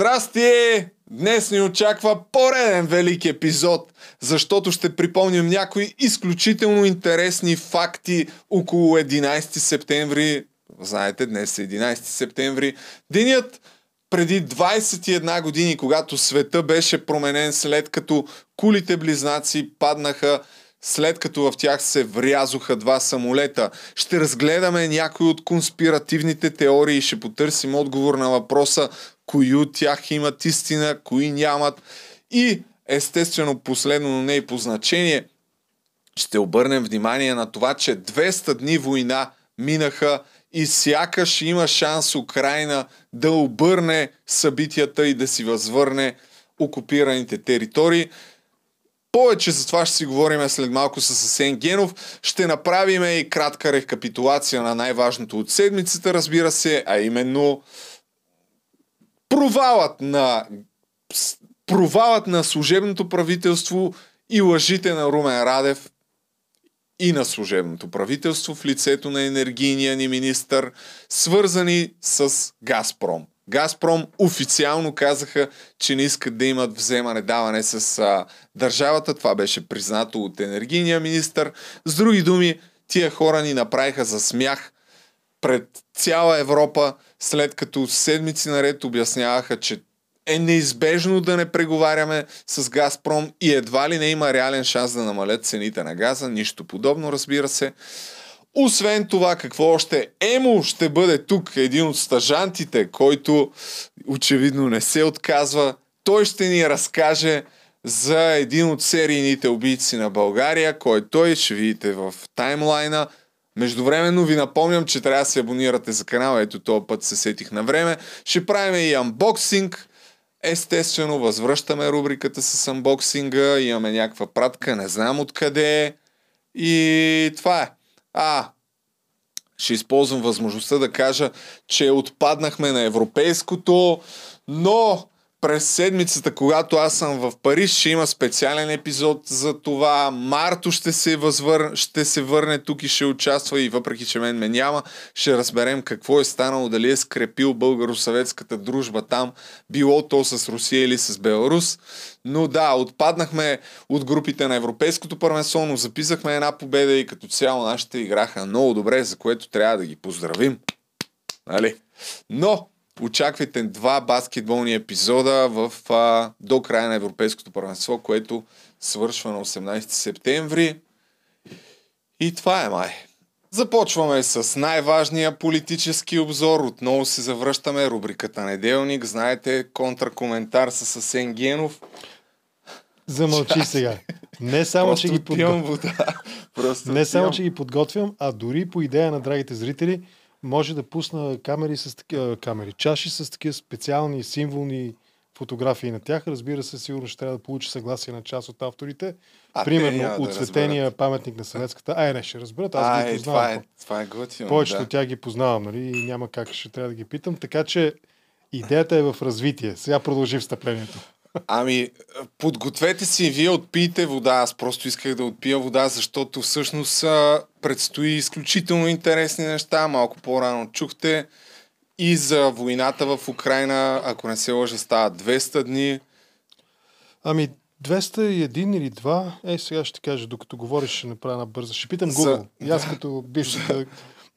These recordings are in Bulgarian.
Здрасти! Днес ни очаква пореден велик епизод, защото ще припомним някои изключително интересни факти около 11 септември. Знаете, днес е 11 септември. Денят преди 21 години, когато света беше променен след като кулите близнаци паднаха след като в тях се врязоха два самолета. Ще разгледаме някои от конспиративните теории и ще потърсим отговор на въпроса кои от тях имат истина, кои нямат. И естествено последно, но не и по значение, ще обърнем внимание на това, че 200 дни война минаха и сякаш има шанс Украина да обърне събитията и да си възвърне окупираните територии. Повече за това ще си говорим след малко с Асен Генов. Ще направим и кратка рекапитулация на най-важното от седмицата, разбира се, а именно провалът на провалът на служебното правителство и лъжите на Румен Радев и на служебното правителство в лицето на енергийния ни министър, свързани с Газпром. Газпром официално казаха, че не искат да имат вземане-даване с а, държавата. Това беше признато от енергийния министр. С други думи, тия хора ни направиха за смях пред цяла Европа, след като седмици наред обясняваха, че е неизбежно да не преговаряме с Газпром и едва ли не има реален шанс да намалят цените на газа. Нищо подобно, разбира се. Освен това, какво още? Емо ще бъде тук, един от стажантите, който очевидно не се отказва. Той ще ни разкаже за един от серийните убийци на България, кой той ще видите в таймлайна. Междувременно ви напомням, че трябва да се абонирате за канала. Ето този път се сетих на време. Ще правим и анбоксинг. Естествено, възвръщаме рубриката с анбоксинга. Имаме някаква пратка, не знам откъде. И това е. А, ще използвам възможността да кажа, че отпаднахме на европейското, но през седмицата, когато аз съм в Париж, ще има специален епизод за това. Марто ще се, възвър... ще се върне тук и ще участва и въпреки, че мен ме няма, ще разберем какво е станало, дали е скрепил българо-съветската дружба там, било то с Русия или с Беларус. Но да, отпаднахме от групите на Европейското първенство, но записахме една победа и като цяло нашите играха много добре, за което трябва да ги поздравим. Нали? Но очаквайте два баскетболни епизода в, а, до края на Европейското първенство, което свършва на 18 септември. И това е май. Започваме с най-важния политически обзор. Отново се завръщаме рубриката Неделник. Знаете, контракоментар с Асен Генов. Замълчи сега. Не само, че ги подготвям. Не само, че ги подготвям, а дори по идея на драгите зрители, може да пусна камери с такива камери, чаши с такива специални символни фотографии на тях. Разбира се, сигурно ще трябва да получи съгласие на част от авторите. А, Примерно от светения да паметник на съветската. Ай, не, ще разберат. Аз а, ги познавам. Това е, това е готино. Повечето да. от тях ги познавам, нали? И няма как ще трябва да ги питам. Така че идеята е в развитие. Сега продължи встъплението. Ами, подгответе си, вие отпийте вода. Аз просто исках да отпия вода, защото всъщност предстои изключително интересни неща. Малко по-рано чухте и за войната в Украина, ако не се лъжа, става 200 дни. Ами, 201 или 2, е, сега ще кажа, докато говориш, ще направя една бърза. Ще питам Google. За... И аз като бившата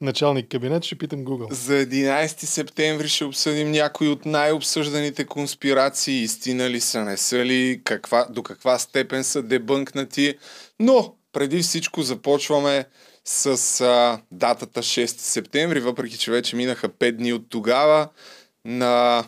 началник кабинет, ще питам Google. За 11 септември ще обсъдим някои от най-обсъжданите конспирации, истина ли са, не са ли, каква, до каква степен са дебънкнати. Но преди всичко започваме с а, датата 6 септември, въпреки че вече минаха 5 дни от тогава. На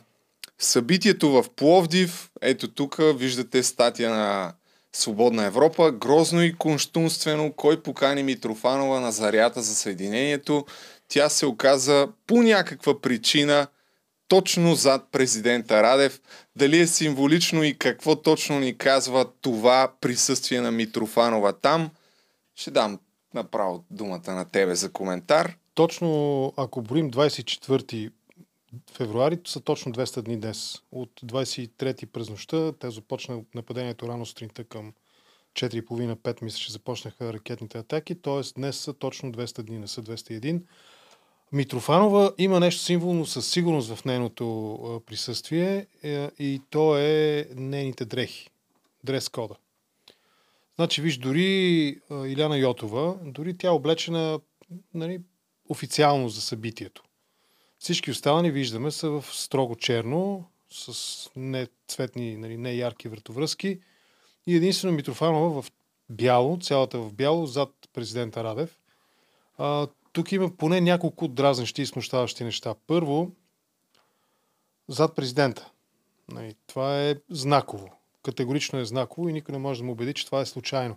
събитието в Пловдив, ето тук виждате статия на Свободна Европа, грозно и конштунствено, кой покани Митрофанова на зарята за Съединението. Тя се оказа по някаква причина точно зад президента Радев. Дали е символично и какво точно ни казва това присъствие на Митрофанова там, ще дам направо думата на тебе за коментар. Точно ако броим 24 февруари са точно 200 дни днес. От 23 през нощта те започна нападението рано сутринта към 4,5-5 мисля, че започнаха ракетните атаки, т.е. днес са точно 200 дни, не са 201. Митрофанова има нещо символно със сигурност в нейното присъствие е, и то е нейните дрехи. Дрес кода. Значи, виж, дори Иляна Йотова, дори тя е облечена нали, официално за събитието. Всички останали, виждаме, са в строго черно, с не цветни, нали, не ярки вратовръзки. И единствено Митрофанова в бяло, цялата в бяло, зад президента Радев. А, тук има поне няколко дразнещи и смущаващи неща. Първо, зад президента. Нали, това е знаково. Категорично е знаково и никой не може да му убеди, че това е случайно.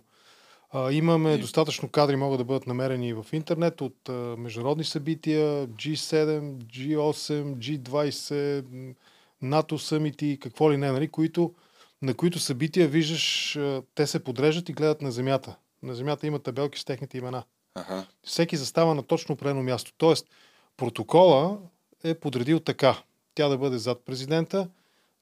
А, имаме и... достатъчно кадри, могат да бъдат намерени в интернет от а, международни събития, G7, G8, G20, НАТО съмити, какво ли не, нали, които, на които събития виждаш, а, те се подреждат и гледат на земята. На земята има табелки с техните имена. Ага. Всеки застава на точно определено място. Тоест, протокола е подредил така. Тя да бъде зад президента,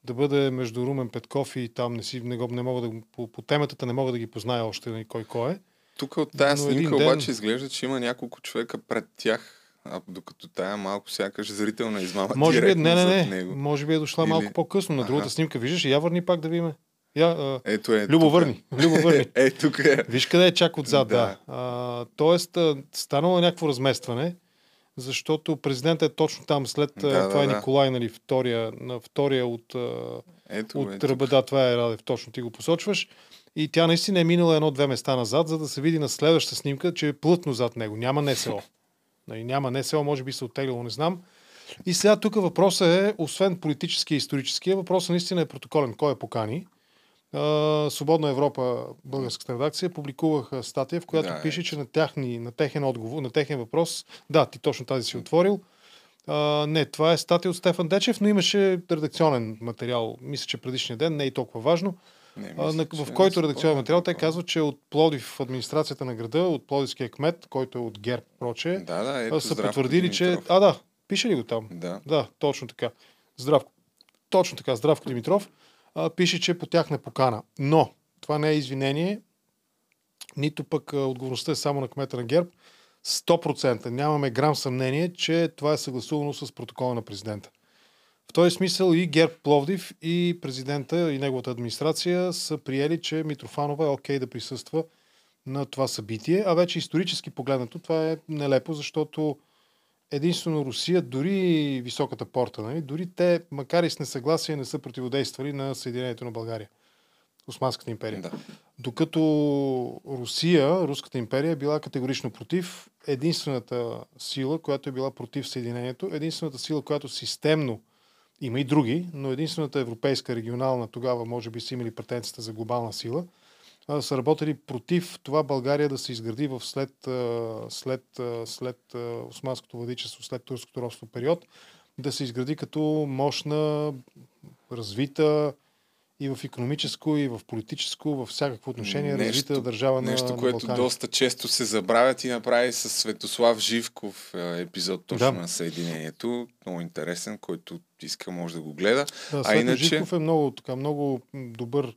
да бъде между Румен Петков и там не, си, не, го, не мога да, по, по темата не мога да ги позная още нали, кой кой е. Тук от тази снимка ден... обаче изглежда, че има няколко човека пред тях, а докато тая малко сякаш зрителна измама. Може би, не, не, не. Него. Може би е дошла Или... малко по-късно. На другата ага. снимка виждаш, я върни пак да видим. Я, а, Ето е. Любо върни. Любо върни. е, тук е. Виж къде е чак отзад, да. да. А, тоест, станало е някакво разместване защото президентът е точно там след да, това е да, е Николай, нали, втория, на втория от, ето, от ето. Ръбада, това е Радев, точно ти го посочваш. И тя наистина е минала едно-две места назад, за да се види на следващата снимка, че е плътно зад него. Няма НСО. Нали, няма НСО, може би се оттеглило, не знам. И сега тук въпросът е, освен политически и историческия, въпросът наистина е протоколен. Кой е покани? Свободна Европа, българската редакция, публикуваха статия, в която да, пише, че на, тяхни, на, техен отговор, на техен въпрос, да, ти точно тази си отворил, а, не, това е статия от Стефан Дечев, но имаше редакционен материал, мисля, че предишния ден, не е и толкова важно, не, мисля, а, в който редакционен материал те казват, че от Плодив в администрацията на града, от Плодивския кмет, който е от ГЕРБ, проче, да, да, ето, са потвърдили, че... А, да, пише ли го там? Да. Да, точно така. Здравко. Точно така, Здравко Димитров а, пише, че по тях не покана. Но това не е извинение, нито пък а, отговорността е само на кмета на ГЕРБ. 100% нямаме грам съмнение, че това е съгласувано с протокола на президента. В този смисъл и Герб Пловдив, и президента, и неговата администрация са приели, че Митрофанова е окей okay да присъства на това събитие. А вече исторически погледнато това е нелепо, защото единствено Русия, дори високата порта, нали, дори те, макар и с несъгласие, не са противодействали на Съединението на България. Османската империя. Да. Докато Русия, Руската империя, е била категорично против, единствената сила, която е била против Съединението, единствената сила, която системно, има и други, но единствената европейска регионална, тогава може би са имали претенцията за глобална сила – са работили против това България да се изгради в след, след, след османското владичество, след турското робство период, да се изгради като мощна, развита и в економическо, и в политическо, във всякакво отношение нещо, развита държава нещо, на Нещо, което доста често се забравят и направи с Светослав Живков епизод точно да. на Съединението. Много интересен, който иска може да го гледа. Да, а иначе... Живков е много, така, много добър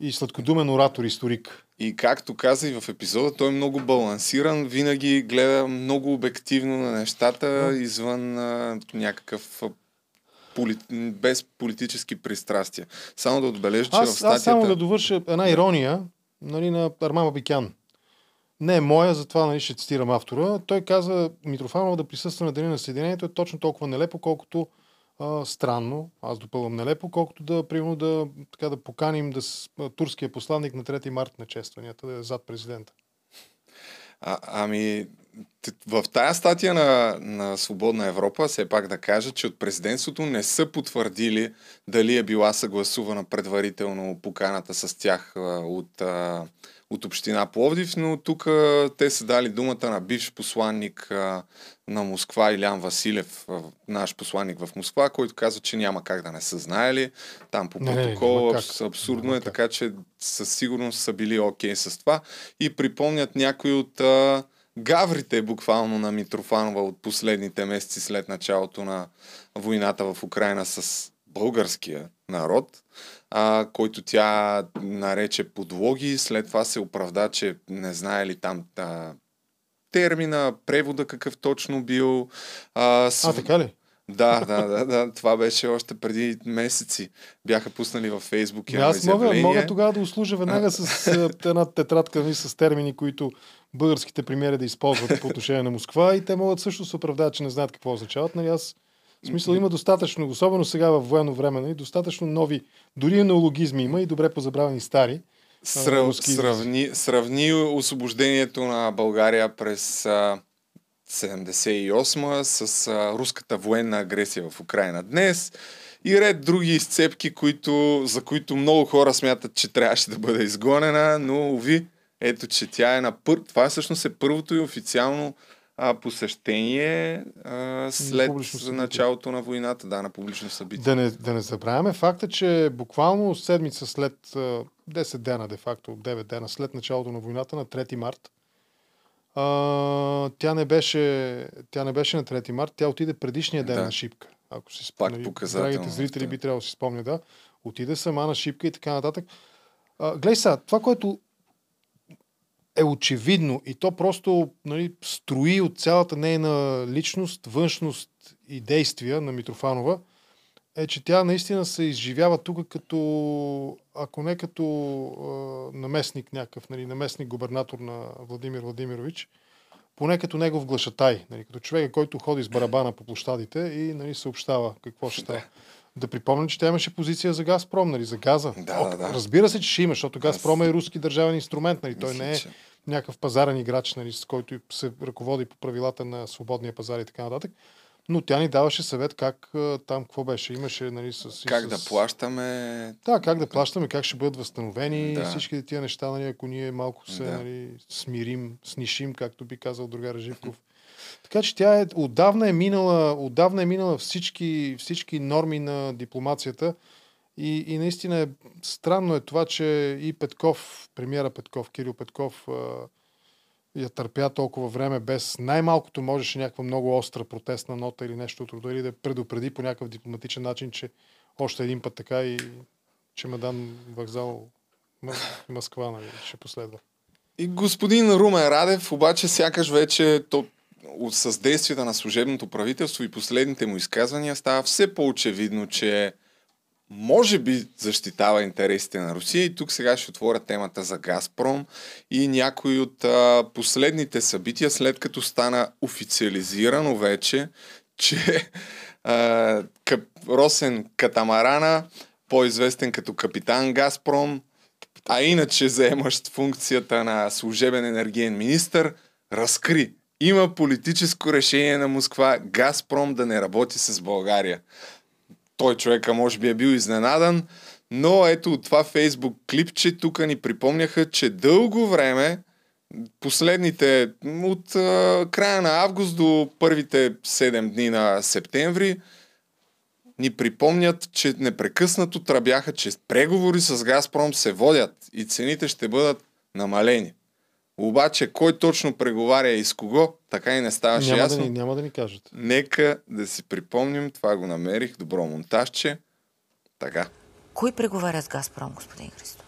и сладкодумен оратор, историк. И както каза и в епизода, той е много балансиран, винаги гледа много обективно на нещата, извън а, някакъв поли... без политически пристрастия. Само да отбележа, че аз, в статията... Аз само да довърша една ирония нали, на Арман Бикян. Не е моя, затова нали, ще цитирам автора. Той каза Митрофанова да присъства на Деня на Съединението е точно толкова нелепо, колкото странно, аз допълвам нелепо, колкото да, примерно, да, така, да поканим да, турския посланник на 3 март на честванията, да е зад президента. А, ами, в тая статия на, на Свободна Европа, все пак да кажа, че от президентството не са потвърдили дали е била съгласувана предварително поканата с тях от а, от община Пловдив, но тук те са дали думата на бивш посланник на Москва Илян Василев, наш посланник в Москва, който казва, че няма как да не са знаели. Там по протокол не, абсурдно е, така че със сигурност са били окей okay с това. И припомнят някои от а, гаврите буквално на Митрофанова от последните месеци след началото на войната в Украина с българския народ а, който тя нарече подлоги. След това се оправда, че не знае ли там, а, термина, превода какъв точно бил. А, с... а така ли? Да, да, да, да. Това беше още преди месеци. Бяха пуснали във Фейсбук. И аз мога, мога тогава да услужа веднага с една тетрадка ми с термини, които българските премиери да използват по отношение на Москва и те могат също се оправдават, че не знаят какво означават. Нали аз в смисъл има достатъчно, особено сега в военно време, нали, достатъчно нови, дори неологизми има и добре позабравени стари. Срав, сравни, сравни освобождението на България през 78 с а, руската военна агресия в Украина днес и ред други изцепки, които, за които много хора смятат, че трябваше да бъде изгонена, но ви, ето, че тя е на пър... Това всъщност е първото и официално а, посещение а, след на началото на войната, да, на публично събитие. Да не, да не забравяме факта, че буквално седмица след 10 дена, де факто, 9 дена след началото на войната, на 3 март, а, тя, не беше, тя не беше на 3 март, тя отиде предишния ден да. на Шипка. Ако си спомня, драгите зрители би трябвало да си спомня, да. Отиде сама на Шипка и така нататък. А, гледай сега, това, което е очевидно и то просто нали, строи от цялата нейна личност, външност и действия на Митрофанова, е, че тя наистина се изживява тук като, ако не като е, наместник някакъв, нали, наместник губернатор на Владимир Владимирович, поне като негов глашатай, нали, като човека, който ходи с барабана по площадите и нали, съобщава какво ще става. Да припомня, че тя имаше позиция за Газпром, нали, за газа. Да, О, да. Разбира се, че ще има, защото Газпром е руски държавен инструмент. Нали, той не е някакъв пазарен играч, нали, с който се ръководи по правилата на свободния пазар и така нататък. Но тя ни даваше съвет как там, какво беше, имаше, нали, с... Как с... да плащаме... Да, как да плащаме, как ще бъдат възстановени да. всички тия неща, нали, ако ние малко се да. нали, смирим, снишим, както би казал другар Живков. Така че тя е, отдавна е минала, отдавна е минала всички, всички норми на дипломацията и, и наистина е, странно е това, че и Петков, премиера Петков, Кирил Петков, я търпя толкова време без най-малкото можеше някаква много остра протестна нота или нещо от рода, или да предупреди по някакъв дипломатичен начин, че още един път така и чемодан вокзал Москва нали, ще последва. И господин Румен Радев, обаче сякаш вече то, с действията на служебното правителство и последните му изказвания става все по-очевидно, че може би защитава интересите на Русия. И тук сега ще отворя темата за Газпром и някои от а, последните събития, след като стана официализирано вече, че а, къп, Росен Катамарана, по-известен като капитан Газпром, а иначе заемащ функцията на служебен енергиен министр, разкри. Има политическо решение на Москва Газпром да не работи с България той човека може би е бил изненадан, но ето от това фейсбук клипче тук ни припомняха, че дълго време, последните от а, края на август до първите 7 дни на септември, ни припомнят, че непрекъснато тръбяха, че преговори с Газпром се водят и цените ще бъдат намалени. Обаче кой точно преговаря и с кого, така и не ставаше няма ясно. Да ни, няма да ни кажат. Нека да си припомним, това го намерих, добро монтажче. Така. Кой преговаря с Газпром, господин Христо?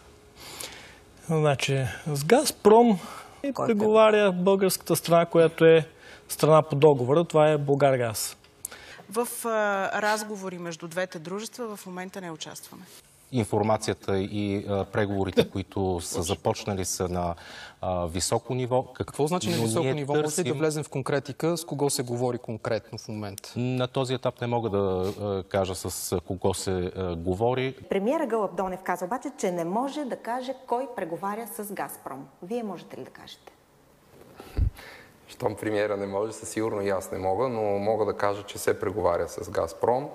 Значи, с Газпром и преговаря българската страна, която е страна по договора. Това е Българгаз. В а, разговори между двете дружества в момента не участваме информацията и а, преговорите, които са започнали са на а, високо ниво. Какво значи на високо ниво? Може ли да влезем в конкретика? С кого се говори конкретно в момента? На този етап не мога да а, кажа с кого се говори. Премьера Гълъб Донев каза обаче, че не може да каже кой преговаря с Газпром. Вие можете ли да кажете? Щом премиера не може, със сигурно и аз не мога, но мога да кажа, че се преговаря с Газпром.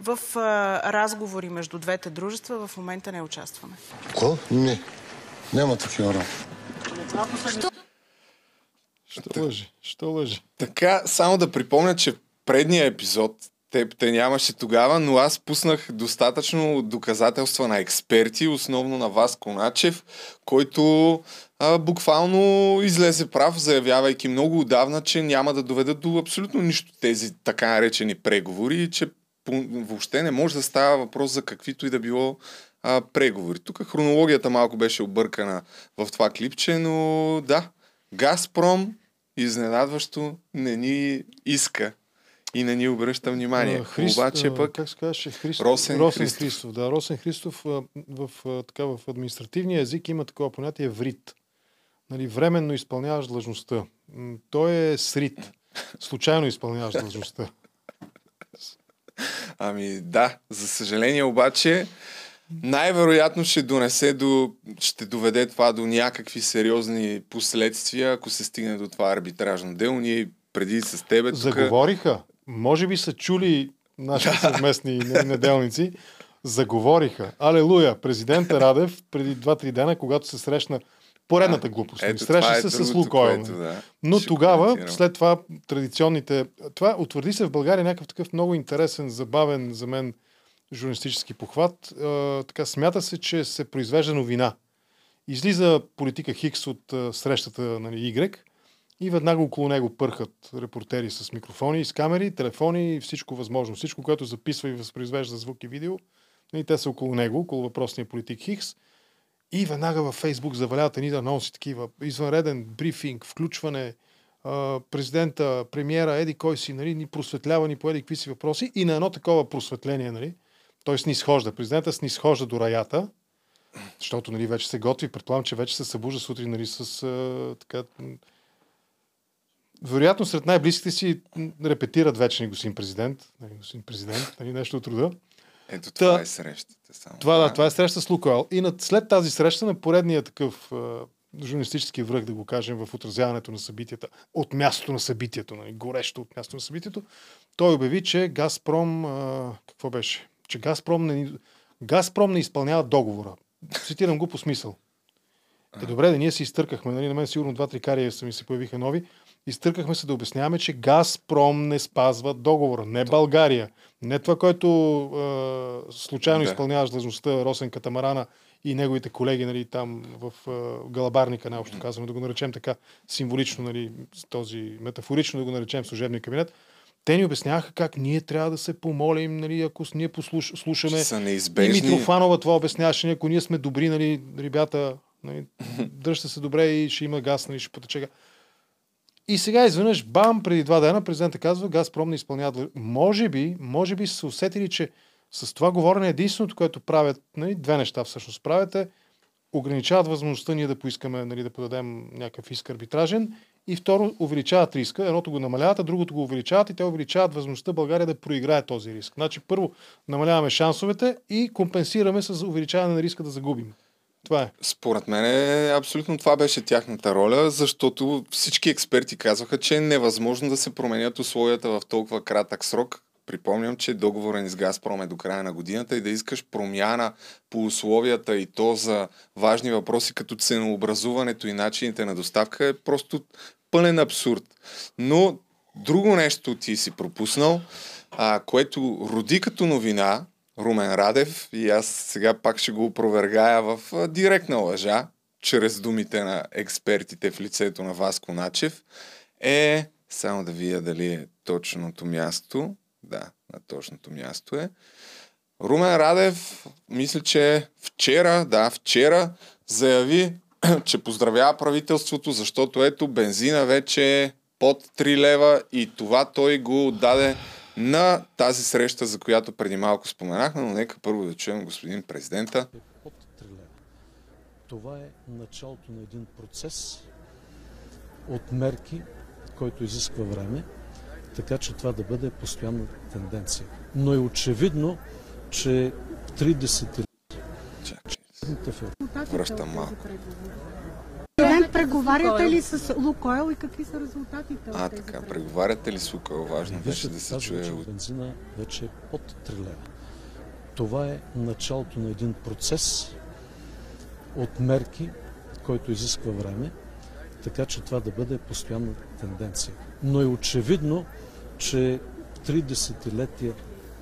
В а, разговори между двете дружества в момента не участваме. Какво? Не. Няма такива работи. Що лъжи? Що лъжи? Така, само да припомня, че предния епизод те, те нямаше тогава, но аз пуснах достатъчно доказателства на експерти, основно на вас Коначев, който а, буквално излезе прав, заявявайки много отдавна, че няма да доведат до абсолютно нищо тези така наречени преговори и че въобще не може да става въпрос за каквито и да било а, преговори. Тук хронологията малко беше объркана в това клипче, но да, Газпром изненадващо не ни иска и не ни обръща внимание. Христ, Обаче пък... Как се казваше? Христ... Росен, Росен Христов. Христов. Да, Росен Христов в, в, така, в административния език има такова понятие врит. Нали, временно изпълняваш длъжността. Той е срит. Случайно изпълняваш длъжността. Ами да, за съжаление обаче най-вероятно ще донесе до, ще доведе това до някакви сериозни последствия, ако се стигне до това арбитражно дело. Ние преди с тебе тук... Заговориха. Може би са чули нашите съвместни неделници. Заговориха. Алелуя! Президента Радев преди 2-3 дена, когато се срещна поредната глупост. Ето, Среща е се с Лукойл. Да, Но тогава, коментирам. след това, традиционните... Това утвърди се в България някакъв такъв много интересен, забавен за мен журналистически похват. Е, така, смята се, че се произвежда новина. Излиза политика Хикс от е, срещата нали, Y и веднага около него пърхат репортери с микрофони, с камери, телефони и всичко възможно. Всичко, което записва и възпроизвежда звук и видео. И те са около него, около въпросния политик Хикс. И веднага във Фейсбук заваляват едни анонси такива. Извънреден брифинг, включване, президента, премиера, еди кой си, нали, ни просветлява ни по еди какви си въпроси. И на едно такова просветление, нали, той снисхожда. Президента снисхожда до раята, защото нали, вече се готви. Предполагам, че вече се събужда сутрин нали, с а, така... Вероятно сред най-близките си репетират вече ни господин президент. Нали, господин президент, нали, нещо от труда. Ето това Та, е срещата. Само. Това, да, това е среща с Лукойл. И над, след тази среща на поредния такъв журналистически връх, да го кажем, в отразяването на събитията, от мястото на събитието, нали, горещо от мястото на събитието, той обяви, че Газпром, а, какво беше? Че Газпром не, Газпром не изпълнява договора. Цитирам го по смисъл. Е, добре, да ние си изтъркахме, нали, на мен сигурно два-три кария са ми се появиха нови. Изтъркахме се да обясняваме, че Газпром не спазва договора, не България. Не това, което е, случайно да. изпълняваш длъжността Росен Катамарана и неговите колеги нали, там в е, Галабарника, най-общо казваме, да го наречем така символично, нали, този, метафорично да го наречем служебния кабинет. Те ни обясняваха как ние трябва да се помолим, нали, ако ние послуш, слушаме. Са неизбежни. И Митрофанова това обясняваше, ако ние сме добри, нали, ребята, нали, дръжте се добре и ще има газ, нали, ще потече. И сега изведнъж, бам, преди два дена президента казва, Газпром не изпълнява. Може би, може би са се усетили, че с това говорене единственото, което правят, нали, две неща всъщност правят е, ограничават възможността ние да поискаме нали, да подадем някакъв иск арбитражен и второ, увеличават риска. Едното го намаляват, а другото го увеличават и те увеличават възможността България да проиграе този риск. Значи първо намаляваме шансовете и компенсираме с увеличаване на риска да загубим. Това е. Според мен е, абсолютно това беше тяхната роля, защото всички експерти казваха, че е невъзможно да се променят условията в толкова кратък срок. Припомням, че договорен с Газпром е до края на годината и да искаш промяна по условията и то за важни въпроси като ценообразуването и начините на доставка е просто пълен абсурд. Но друго нещо ти си пропуснал, а, което роди като новина, Румен Радев и аз сега пак ще го опровергая в директна лъжа, чрез думите на експертите в лицето на Васко Начев, е, само да видя дали е точното място, да, на точното място е, Румен Радев, мисля, че вчера, да, вчера заяви, че поздравява правителството, защото ето бензина вече е под 3 лева и това той го отдаде на тази среща, за която преди малко споменахме, но нека първо да чуем господин президента. Това е началото на един процес от мерки, който изисква време, така че това да бъде постоянна тенденция. Но е очевидно, че 30 Връщам малко. Президент, преговаряте ли с Лукойл и какви са резултатите? А, така, преговаряте ли с Лукойл? Важно беше да се чуе. Че бензина вече е под 3 лева. Това е началото на един процес от мерки, който изисква време, така че това да бъде постоянна тенденция. Но е очевидно, че три десетилетия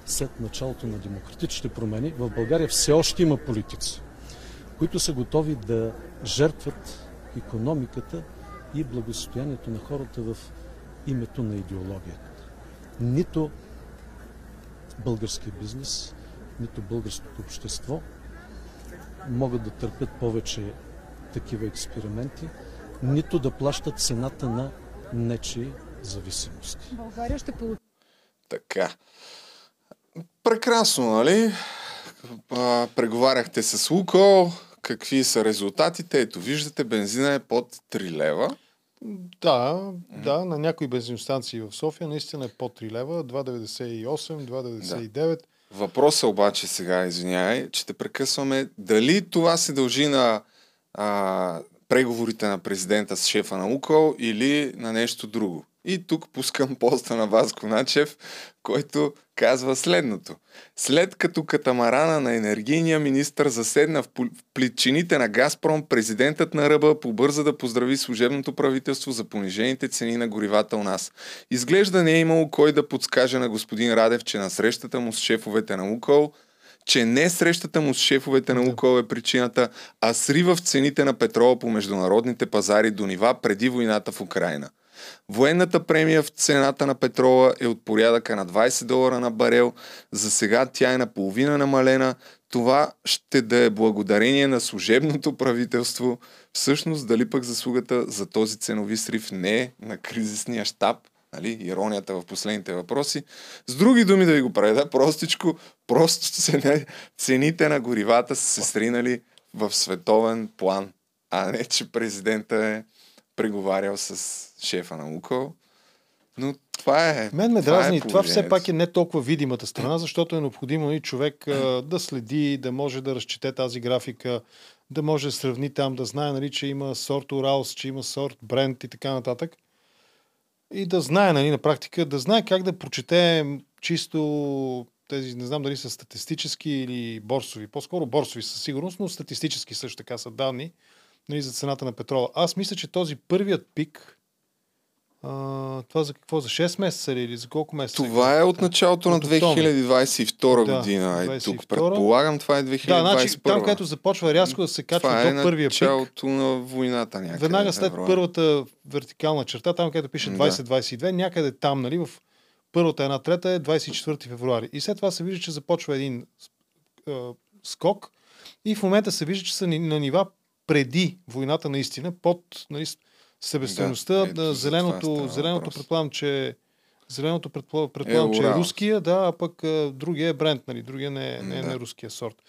след началото на демократичните промени в България все още има политици, които са готови да жертват економиката и благосостоянието на хората в името на идеологията. Нито българския бизнес, нито българското общество могат да търпят повече такива експерименти, нито да плащат цената на нечи зависимости. България ще получи. Така. Прекрасно, нали? Преговаряхте с Лукол. Какви са резултатите? Ето, виждате, бензина е под 3 лева. Да, mm-hmm. да, на някои бензиностанции в София наистина е под 3 лева, 2,98, 2,99. Да. Въпросът обаче сега, извинявай, че те прекъсваме. Дали това се дължи на а, преговорите на президента с шефа на УКОЛ или на нещо друго? И тук пускам поста на Васко Начев, който казва следното. След като катамарана на енергийния министр заседна в плитчините на Газпром, президентът на Ръба побърза да поздрави служебното правителство за понижените цени на горивата у нас. Изглежда не е имало кой да подскаже на господин Радев, че на срещата му с шефовете на Лукол че не срещата му с шефовете на Лукол е причината, а срива в цените на петрола по международните пазари до нива преди войната в Украина. Военната премия в цената на петрола е от порядъка на 20 долара на барел. За сега тя е наполовина намалена. Това ще да е благодарение на служебното правителство. Всъщност, дали пък заслугата за този ценови срив не е на кризисния щаб, нали, иронията в последните въпроси. С други думи да ви го преда, простичко, просто цените на горивата са се сринали в световен план, а не, че президента е преговарял с шефа на Лукол. Но това е. Мен ме дразни. Това, е това все пак е не толкова видимата страна, защото е необходимо и човек а, да следи, да може да разчете тази графика, да може да сравни там, да знае, нали, че има сорт Уралс, че има сорт Бренд и така нататък. И да знае, нали, на практика, да знае как да прочете чисто тези, не знам дали са статистически или борсови, по-скоро борсови със сигурност, но статистически също така са данни нали, за цената на петрола. Аз мисля, че този първият пик, а, това за какво? За 6 месеца или за колко месеца? Това е от началото на 2022 да, година. Да, тук предполагам, това е 2021. Да, значи, там, където започва рязко да се качва това до е първия пик. началото на войната някъде. Веднага след първата вертикална черта, там където пише 2022, да. някъде там, нали, в първата една трета е 24 февруари. И след това се вижда, че започва един скок и в момента се вижда, че са на нива преди войната наистина, под нали, себестоеността, да, зеленото, зеленото предполагам, че Зеленото предполагам, предполагам е, че е руския, да, а пък а, другия е бренд, нали, другия не, е, не, е, да. не е руския сорт.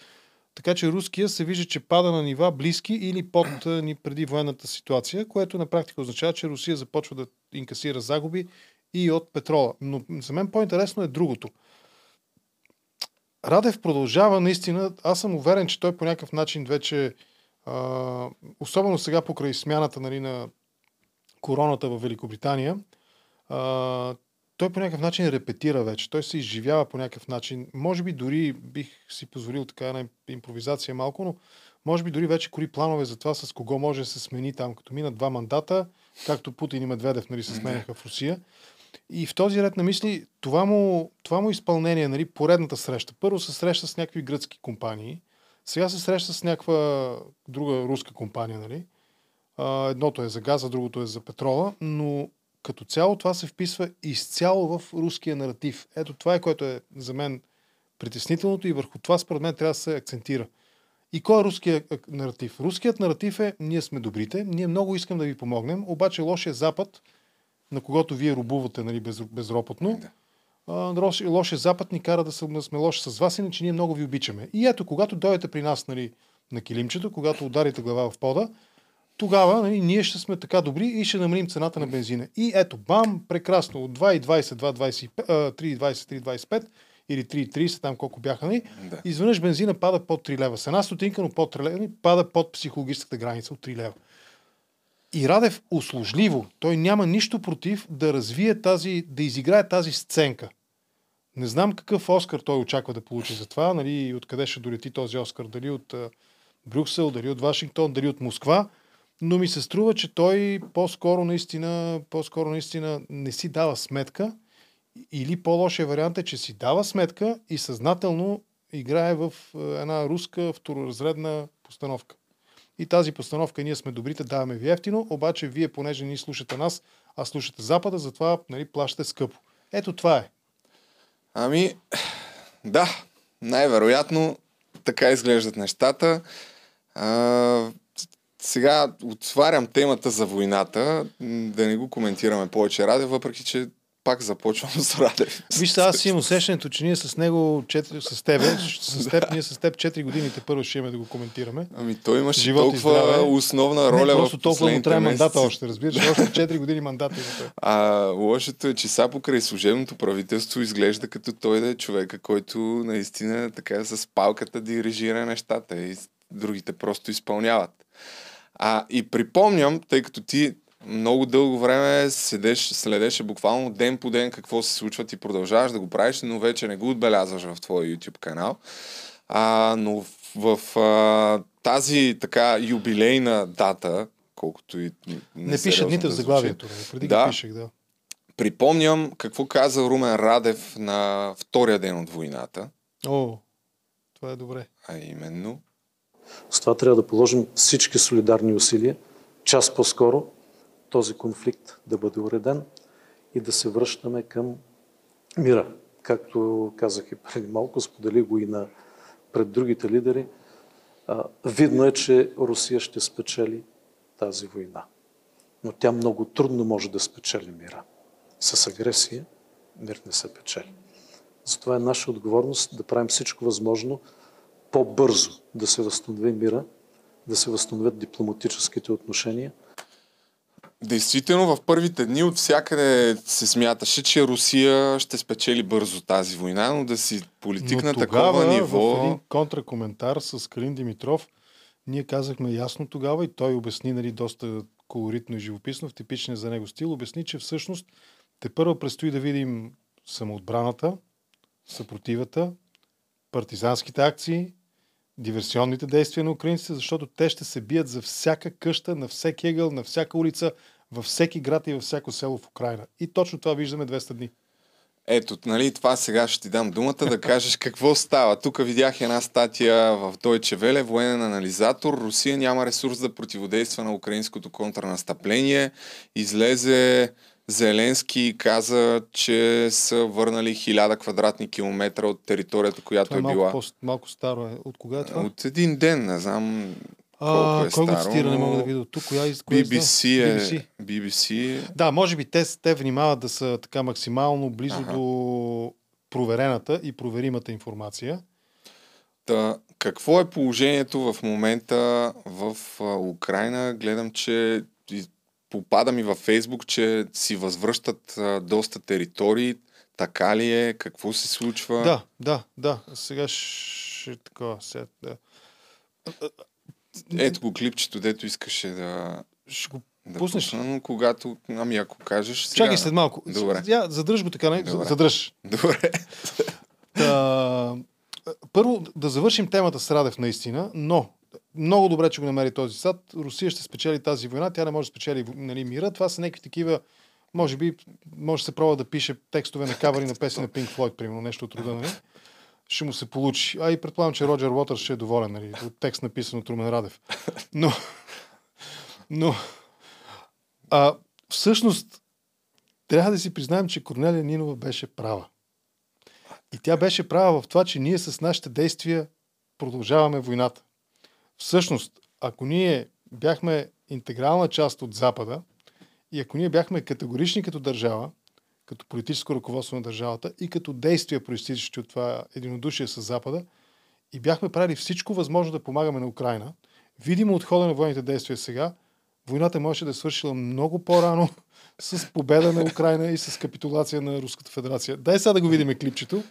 Така че руския се вижда, че пада на нива близки или под ни преди военната ситуация, което на практика означава, че Русия започва да инкасира загуби и от петрола. Но за мен по-интересно е другото. Радев продължава наистина, аз съм уверен, че той по някакъв начин вече особено сега покрай смяната нали, на короната в Великобритания, а, той по някакъв начин репетира вече. Той се изживява по някакъв начин. Може би дори бих си позволил така една импровизация малко, но може би дори вече кори планове за това с кого може да се смени там, като минат два мандата, както Путин и Медведев нали, се сменяха в Русия. И в този ред на мисли, това му, това му изпълнение, нали, поредната среща. Първо се среща с някакви гръцки компании, сега се среща с някаква друга руска компания, нали? А, едното е за газа, другото е за петрола, но като цяло това се вписва изцяло в руския наратив. Ето това е, което е за мен притеснителното и върху това според мен трябва да се акцентира. И кой е руският наратив? Руският наратив е ние сме добрите, ние много искам да ви помогнем, обаче лошия Запад, на когото вие рубувате нали, без, безропотно, да лошия Запад ни кара да сме лоши с вас, иначе ние много ви обичаме. И ето, когато дойдете при нас нали, на килимчето, когато ударите глава в пода, тогава нали, ние ще сме така добри и ще намалим цената на бензина. И ето, бам, прекрасно, от 2,20, 3,20, 3,25 или 3,30, там колко бяха, нали, да. изведнъж бензина пада под 3 лева. С една стотинка, но под 3 лева, нали, пада под психологическата граница от 3 лева. И Радев услужливо, той няма нищо против да развие тази, да изиграе тази сценка – не знам какъв Оскар той очаква да получи за това, нали, откъде ще долети този Оскар, дали от Брюксел, дали от Вашингтон, дали от Москва, но ми се струва, че той по-скоро наистина, по-скоро наистина не си дава сметка. Или по-лошия вариант е, че си дава сметка и съзнателно играе в една руска второразредна постановка. И тази постановка ние сме добрите, даваме ви ефтино, обаче вие, понеже ни слушате нас, а слушате Запада, затова нали, плащате скъпо. Ето това е. Ами, да, най-вероятно така изглеждат нещата. А, сега отварям темата за войната, да не го коментираме повече раде, въпреки че пак започвам с Радев. Вижте, аз имам усещането, че ние с него, 4, с тебе, с теб, да. ние с теб 4 годините първо ще имаме да го коментираме. Ами той имаше Живот толкова основна роля не, просто в толкова му трябва мандата още, разбираш, още 4 години мандата има А лошото е, че са покрай служебното правителство изглежда като той да е човека, който наистина така с палката дирижира нещата и другите просто изпълняват. А и припомням, тъй като ти много дълго време седеш, следеше буквално ден по ден какво се случва, ти продължаваш да го правиш, но вече не го отбелязваш в твоя YouTube канал. А, но в, в а, тази така юбилейна дата, колкото и не, не пише дните в заглавието, преди да, пишех, да. Припомням какво каза Румен Радев на втория ден от войната. О, това е добре. А именно? С това трябва да положим всички солидарни усилия, час по-скоро, този конфликт да бъде уреден и да се връщаме към мира. Както казах и преди малко, споделих го и на пред другите лидери, видно е, че Русия ще спечели тази война. Но тя много трудно може да спечели мира. С агресия мир не се печели. Затова е наша отговорност да правим всичко възможно по-бързо да се възстанови мира, да се възстановят дипломатическите отношения – Действително, в първите дни от всякъде се смяташе, че Русия ще спечели бързо тази война, но да си политик но на тогава, такова ниво... в един контракоментар с Калин Димитров, ние казахме ясно тогава и той обясни нали, доста колоритно и живописно в типичния за него стил, обясни, че всъщност те първо предстои да видим самоотбраната, съпротивата, партизанските акции, диверсионните действия на украинците, защото те ще се бият за всяка къща, на всеки ъгъл, на всяка улица, във всеки град и във всяко село в Украина. И точно това виждаме 200 дни. Ето, нали, това сега ще ти дам думата да кажеш какво става. Тук видях една статия в Deutsche Welle, военен анализатор. Русия няма ресурс да противодейства на украинското контрнастъпление. Излезе Зеленски каза, че са върнали хиляда квадратни километра от територията, която това е, е била. Малко, малко старо е. От кога е това? От един ден, не знам а, е кой го цитира, не мога да видя. Тук коя из... BBC е... BBC. BBC. Да, може би те, те внимават да са така максимално близо ага. до проверената и проверимата информация. Та, какво е положението в момента в Украина? Гледам, че попада ми във Фейсбук, че си възвръщат а, доста територии. Така ли е? Какво се случва? Да, да, да. Сега ще така. Сега, да. Ето го клипчето, дето искаше да... Ще го да пуснеш. Пусна, но когато, ами ако кажеш сега... Чакай след малко. Добре. Я, задръж го така, не? Добре. Задръж. Добре. Та, първо да завършим темата с Радев наистина, но много добре, че го намери този сад. Русия ще спечели тази война, тя не може да спечели нали, мира. Това са някакви такива, може би, може да се пробва да пише текстове на кавари на песен на Pink Floyd, примерно, нещо от рода, нали? Ще му се получи. А и предполагам, че Роджер Уотър ще е доволен, нали, от текст написан от Румен Радев. Но, но, а, всъщност, трябва да си признаем, че Корнелия Нинова беше права. И тя беше права в това, че ние с нашите действия продължаваме войната. Всъщност, ако ние бяхме интегрална част от Запада и ако ние бяхме категорични като държава, като политическо ръководство на държавата и като действия, проистичащи от това единодушие с Запада, и бяхме правили всичко възможно да помагаме на Украина, видимо от хода на военните действия сега, войната можеше да е свършила много по-рано с победа на Украина и с капитулация на Руската федерация. Дай сега да го видим клипчето.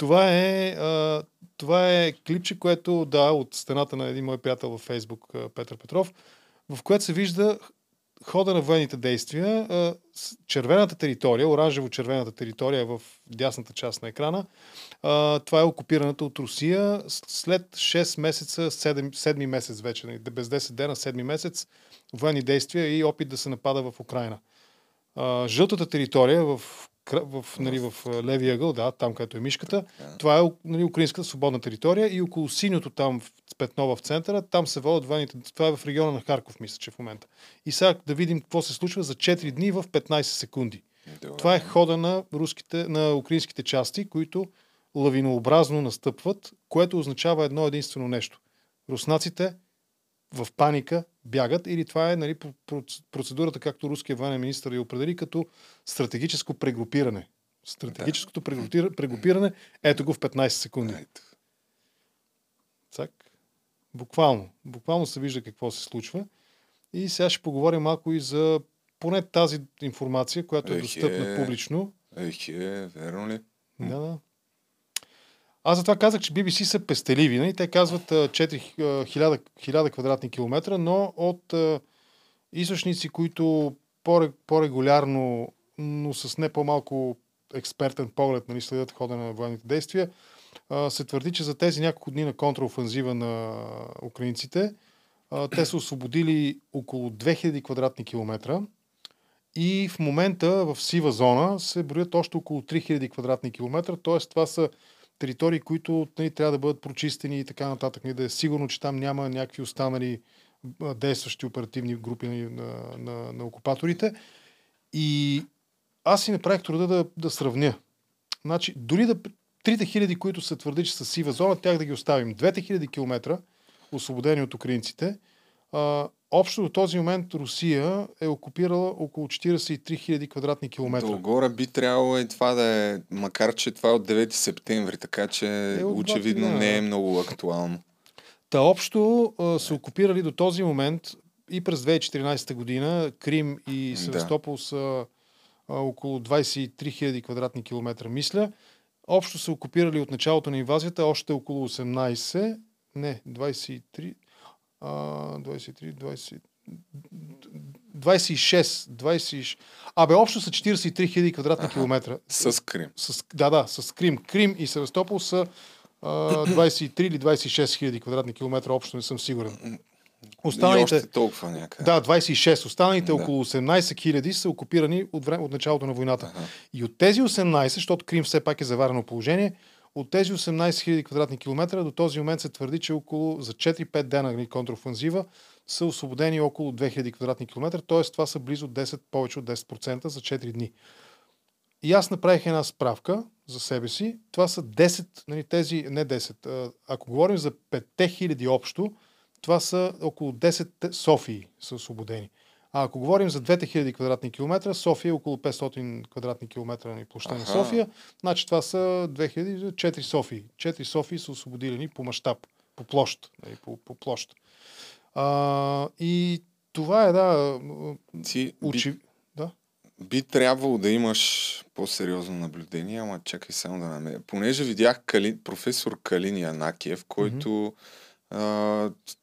Това е, а, това е клипче, което, да, от стената на един мой приятел във Фейсбук, Петър Петров, в което се вижда хода на военните действия, червената територия, оранжево-червената територия в дясната част на екрана, това е окупираната от Русия след 6 месеца, 7, 7 месец вече, нали, без 10 дена, 7 месец, военни действия и опит да се напада в Украина. Жълтата територия, в в, нали, в левия ъгъл, да, там където е мишката. Yeah. Това е нали, украинската свободна територия и около синьото там в петно в центъра, там се водят войните. Това е в региона на Харков, мисля, че в момента. И сега да видим какво се случва за 4 дни в 15 секунди. Добре. Това е хода на, руските, на украинските части, които лавинообразно настъпват, което означава едно единствено нещо. Руснаците в паника бягат или това е нали, процедурата, както руския военен министр я определи, като стратегическо прегрупиране. Стратегическото да. прегрупиране, ето го в 15 секунди. Цак. Буквално. Буквално се вижда какво се случва. И сега ще поговорим малко и за поне тази информация, която е достъпна публично. Ехе, верно ли? Да, да. Аз затова казах, че BBC са пестеливи. Нали? Те казват 4000, 1000 квадратни километра, но от източници, които по-регулярно, но с не по-малко експертен поглед нали, следят хода на военните действия, се твърди, че за тези няколко дни на контраофанзива на украинците, те са освободили около 2000 квадратни километра и в момента в сива зона се броят още около 3000 квадратни километра, т.е. това са територии, които нали, трябва да бъдат прочистени и така нататък, нали, да е сигурно, че там няма някакви останали действащи оперативни групи на, на, на, на окупаторите. И аз си направих труда да, да сравня. Значи, дори да трите хиляди, които се твърди, че са сива зона, тях да ги оставим. Двете хиляди километра, освободени от украинците, а, общо до този момент Русия е окупирала около 43 000 квадратни километра. Долгора би трябвало и това да е, макар че това е от 9 септември, така че е, очевидно да. не е много актуално. Та общо а, са окупирали до този момент и през 2014 година Крим и Севастопол да. са а, около 23 000 квадратни километра, мисля. Общо са окупирали от началото на инвазията още около 18, не, 23, 23, 20, 26, 26. Абе, общо са 43 000 квадратни Аха, километра. С Крим. С, да, да, с Крим. Крим и Севастопол са а, 23 или 26 хиляди квадратни километра, общо не съм сигурен. Останалите, и още толкова някъде. Да, 26. Останалите да. около 18 хиляди са окупирани от, време, от началото на войната. Ага. И от тези 18, защото Крим все пак е заварено положение, от тези 18 000 квадратни километра до този момент се твърди, че около за 4-5 дена контрафанзива са освободени около 2000 квадратни километра, т.е. това са близо 10, повече от 10% за 4 дни. И аз направих една справка за себе си. Това са 10, нали, тези, не 10, ако говорим за 5000 общо, това са около 10 Софии са освободени. А ако говорим за 2000 квадратни километра, София е около 500 квадратни километра на площа на София. Значи това са 2000, 4 Софии. 4 Софии са освободили по мащаб, по площ. Нали, по, по площ. А, и това е, да, Ти, учи... Би, да? би трябвало да имаш по-сериозно наблюдение, ама чакай само да намеря. Понеже видях Кали... професор Калин Янакиев, който mm-hmm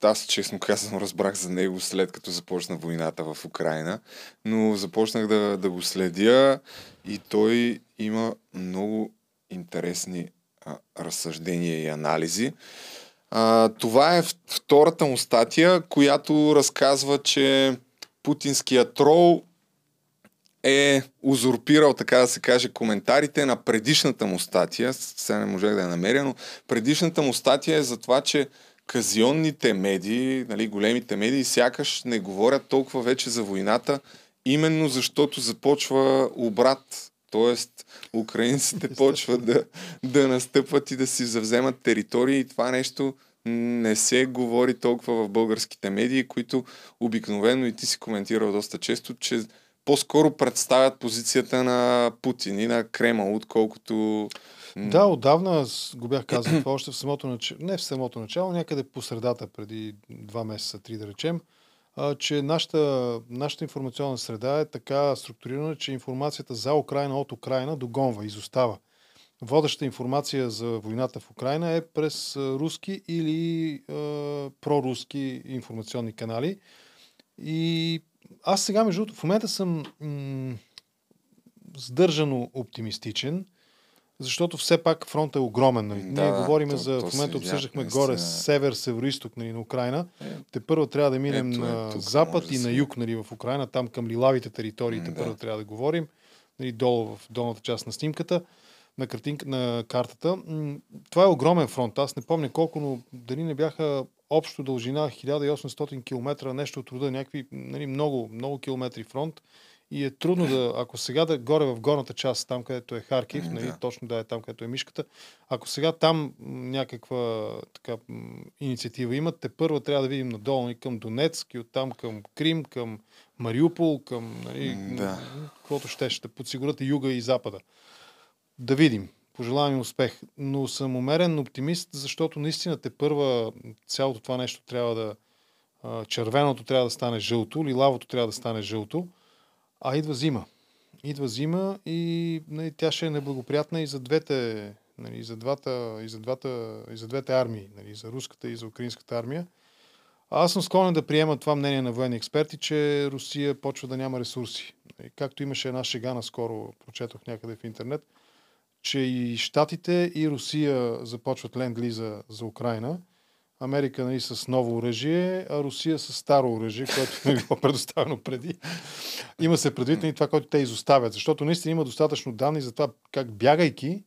Аз честно казвам разбрах за него след като започна войната в Украина, но започнах да, да го следя и той има много интересни а, разсъждения и анализи. А, това е втората му статия, която разказва, че путинският трол е узурпирал, така да се каже, коментарите на предишната му статия. Сега не можех да я намеря, но предишната му статия е за това, че казионните медии, нали, големите медии, сякаш не говорят толкова вече за войната, именно защото започва обрат. Тоест, украинците почват да, да настъпват и да си завземат територии и това нещо не се говори толкова в българските медии, които обикновено и ти си коментирал доста често, че по-скоро представят позицията на Путин и на Кремъл, отколкото да, отдавна го бях казал това още в самото начало, не в самото начало, някъде по средата, преди два месеца, три да речем, че нашата, нашата информационна среда е така структурирана, че информацията за Украина от Украина догонва, изостава. Водеща информация за войната в Украина е през руски или е, проруски информационни канали. И аз сега, между другото, в момента съм м- сдържано оптимистичен. Защото все пак фронтът е огромен. Нали? Да, Ние говорим то, за... То в момента обсъждахме видя, горе север, север-исток нали, на Украина. Е, те първо трябва да минем ето, на ето, запад и на юг нали, в Украина, там към лилавите територии. Да. Първо трябва да говорим. Нали, долу в долната част на снимката, на, картинка, на картата. Това е огромен фронт. Аз не помня колко, но дали не бяха общо дължина 1800 км, нещо от рода, някакви нали, много, много километри фронт И е трудно да, ако сега да горе в горната част, там където е Харкив, нали, да. точно да е там където е мишката, ако сега там някаква така, инициатива имат, те първо трябва да видим надолу и към Донецк и оттам към Крим, към Мариупол, към нали, да. каквото ще, ще подсигурят и юга и запада. Да видим. Пожелавам им успех. Но съм умерен оптимист, защото наистина те първа цялото това нещо трябва да червеното трябва да стане жълто, лилавото трябва да стане жълто, а идва зима. Идва зима и нали, тя ще е неблагоприятна и за двете, нали, за, двата, и за, двата, и за двете армии, нали, за руската и за украинската армия. Аз съм склонен да приема това мнение на военни експерти, че Русия почва да няма ресурси. Както имаше една шега наскоро, прочетох някъде в интернет, че и Штатите и Русия започват ленд-лиза за Украина – Америка нали, с ново оръжие, а Русия с старо оръжие, което не било предоставено преди. Има се предвид и това, което те изоставят, защото наистина има достатъчно данни за това как бягайки,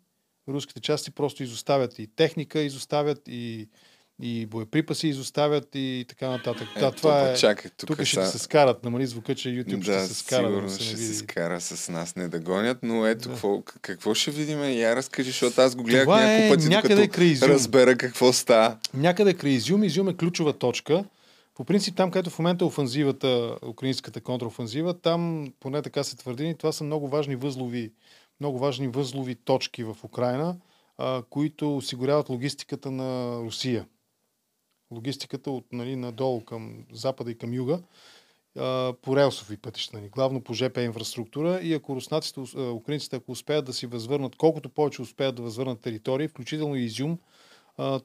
руските части просто изоставят и техника, изоставят и и боеприпаси изоставят и така нататък. Е, да, това е... Чакай, тук, тук ще са... се скарат, намали звука, че YouTube да, ще се скара. Сигурно да се ще се скара с нас, не да гонят, но ето да. какво, какво ще видим? Я разкажи, защото аз го гледах това няколко е пъти, някъде докато разбера какво става. Някъде край Изюм. Изюм е ключова точка. По принцип, там, където в момента е офанзивата, украинската контраофанзива, там, поне така се твърди, това са много важни възлови, много важни възлови точки в Украина, а, които осигуряват логистиката на Русия логистиката от нали, надолу към запада и към юга по релсови пътища, нали, главно по ЖП инфраструктура и ако руснаците, украинците, ако успеят да си възвърнат, колкото повече успеят да възвърнат територии, включително и Изюм,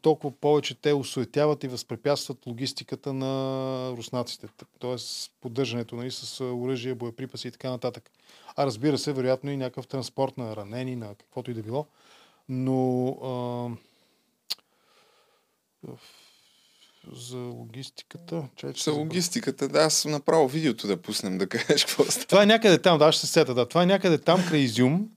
толкова повече те осуетяват и възпрепятстват логистиката на руснаците, т.е. поддържането нали, с оръжие, боеприпаси и така нататък. А разбира се, вероятно и някакъв транспорт на ранени, на каквото и да било. Но а, за логистиката. Чай, за логистиката, да, аз направо видеото да пуснем, да кажеш какво става. Това е някъде там, да, ще се сета, да. Това е някъде там край Изюм.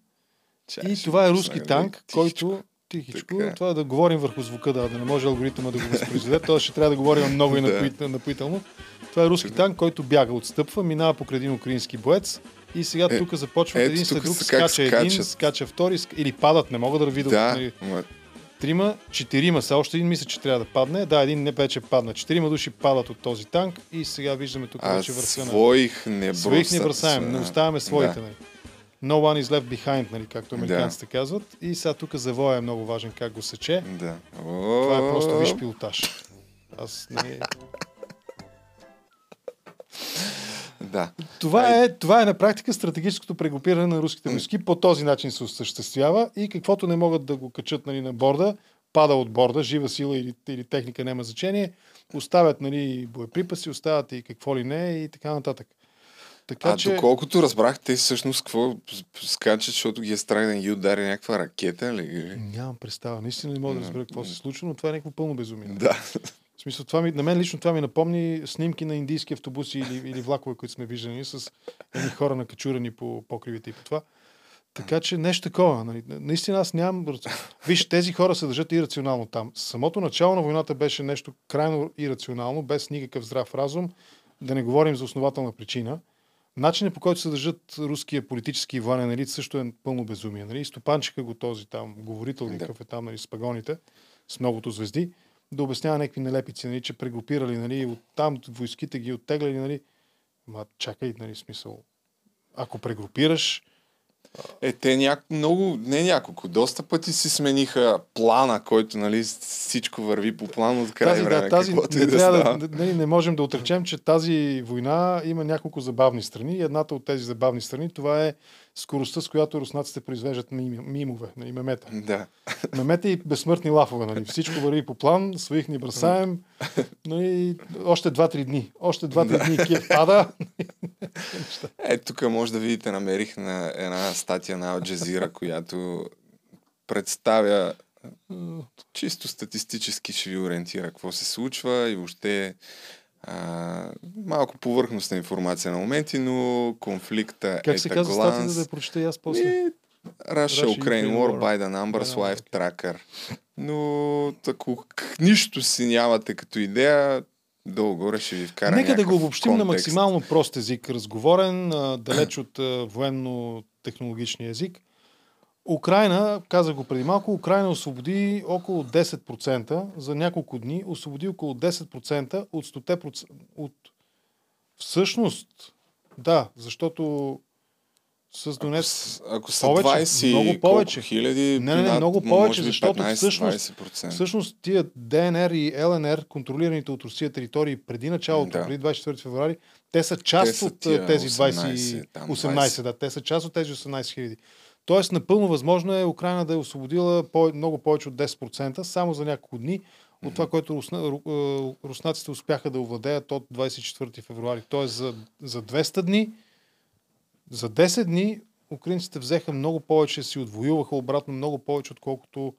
Чай, и това е руски танк, тихичко. който тихичко. Така. Това е да говорим върху звука, да, да не може алгоритъма да го възпроизведе. Това ще трябва да говорим много и напоително. Това е руски танк, който бяга, отстъпва, минава покрай един украински боец и сега е, тук започва един след друг, скача един, скача втори, или падат, не мога да видя. Да, нали трима, четирима са. Още един мисля, че трябва да падне. Да, един не вече падна. Четирима души падат от този танк и сега виждаме тук а вече върха на... Своих не Своих не бросаем. Не оставяме своите. Да. Нали. No one is left behind, нали, както американците да. казват. И сега тук завоя е много важен как го сече. Да. Това е просто виж пилотаж. Аз не... Да. Това е, това е на практика стратегическото прегрупиране на руските войски. По този начин се осъществява и каквото не могат да го качат нали, на борда, пада от борда, жива сила или, или техника няма значение, оставят нали, боеприпаси, оставят и какво ли не и така нататък. Така, а че... доколкото разбрах, те всъщност какво скачат, защото ги е страх да ги удари някаква ракета ли? Нямам представа. Наистина не мога да разбера какво се случва, но това е някакво пълно безумие. Да. В смисъл, това ми, на мен лично това ми напомни снимки на индийски автобуси или, или влакове, които сме виждани с едни хора накачурани по покривите и по това. Така че нещо такова. Нали. Наистина аз нямам... Виж, тези хора се държат ирационално там. Самото начало на войната беше нещо крайно ирационално, без никакъв здрав разум. Да не говорим за основателна причина. Начинът по който се държат руския политически и военен елит също е пълно безумие. Нали? Стопанчика го този там, говорител какъв е там нали, с пагоните, с многото звезди да обяснява някакви нелепици, нали, че прегрупирали, нали, от там войските ги оттегляли, нали. Ма чакай, нали, смисъл. Ако прегрупираш, е, те няк... много, не няколко, доста пъти си смениха плана, който нали, всичко върви по план от край тази, време. Да, тази, не, да трябва да, не, не можем да отречем, че тази война има няколко забавни страни едната от тези забавни страни това е скоростта, с която руснаците произвеждат мимове, нали, мемета. Да. Мемета и безсмъртни лафове. Нали. Всичко върви по план, своих ни бросаем. Нали, още 2-3 дни. Още 2-3 да. дни Киев пада. е, тук може да видите, намерих на една статия на Ал Джазира, която представя чисто статистически ще ви ориентира какво се случва и въобще а, малко повърхностна информация на моменти, но конфликта как е се казва статията да я прочета и аз после? Russia, Russia Ukraine War by the Numbers by Life Tracker. Но ако нищо си нямате като идея, долу-горе ще ви вкара Нека да го обобщим контекст. на максимално прост език, разговорен, далеч от военно-технологичния език. Украина, казах го преди малко, Украина освободи около 10%, за няколко дни освободи около 10% от 100%. От... Всъщност, да, защото с Донец... Ако, ако са повече, 20 много повече. хиляди, не, не, не, много повече, защото 15, всъщност, 20%. всъщност тия ДНР и ЛНР, контролираните от Русия територии преди началото, да. преди 24 феврари, те са част те са от тези 20, 18, 18, 20. да, те са част от тези 18 хиляди. Тоест, напълно възможно е Украина да е освободила по- много повече от 10%, само за няколко дни от това, което русна, руснаците успяха да овладеят от 24 февруари. Тоест, за, за 200 дни, за 10 дни украинците взеха много повече, си отвоюваха обратно много повече, отколкото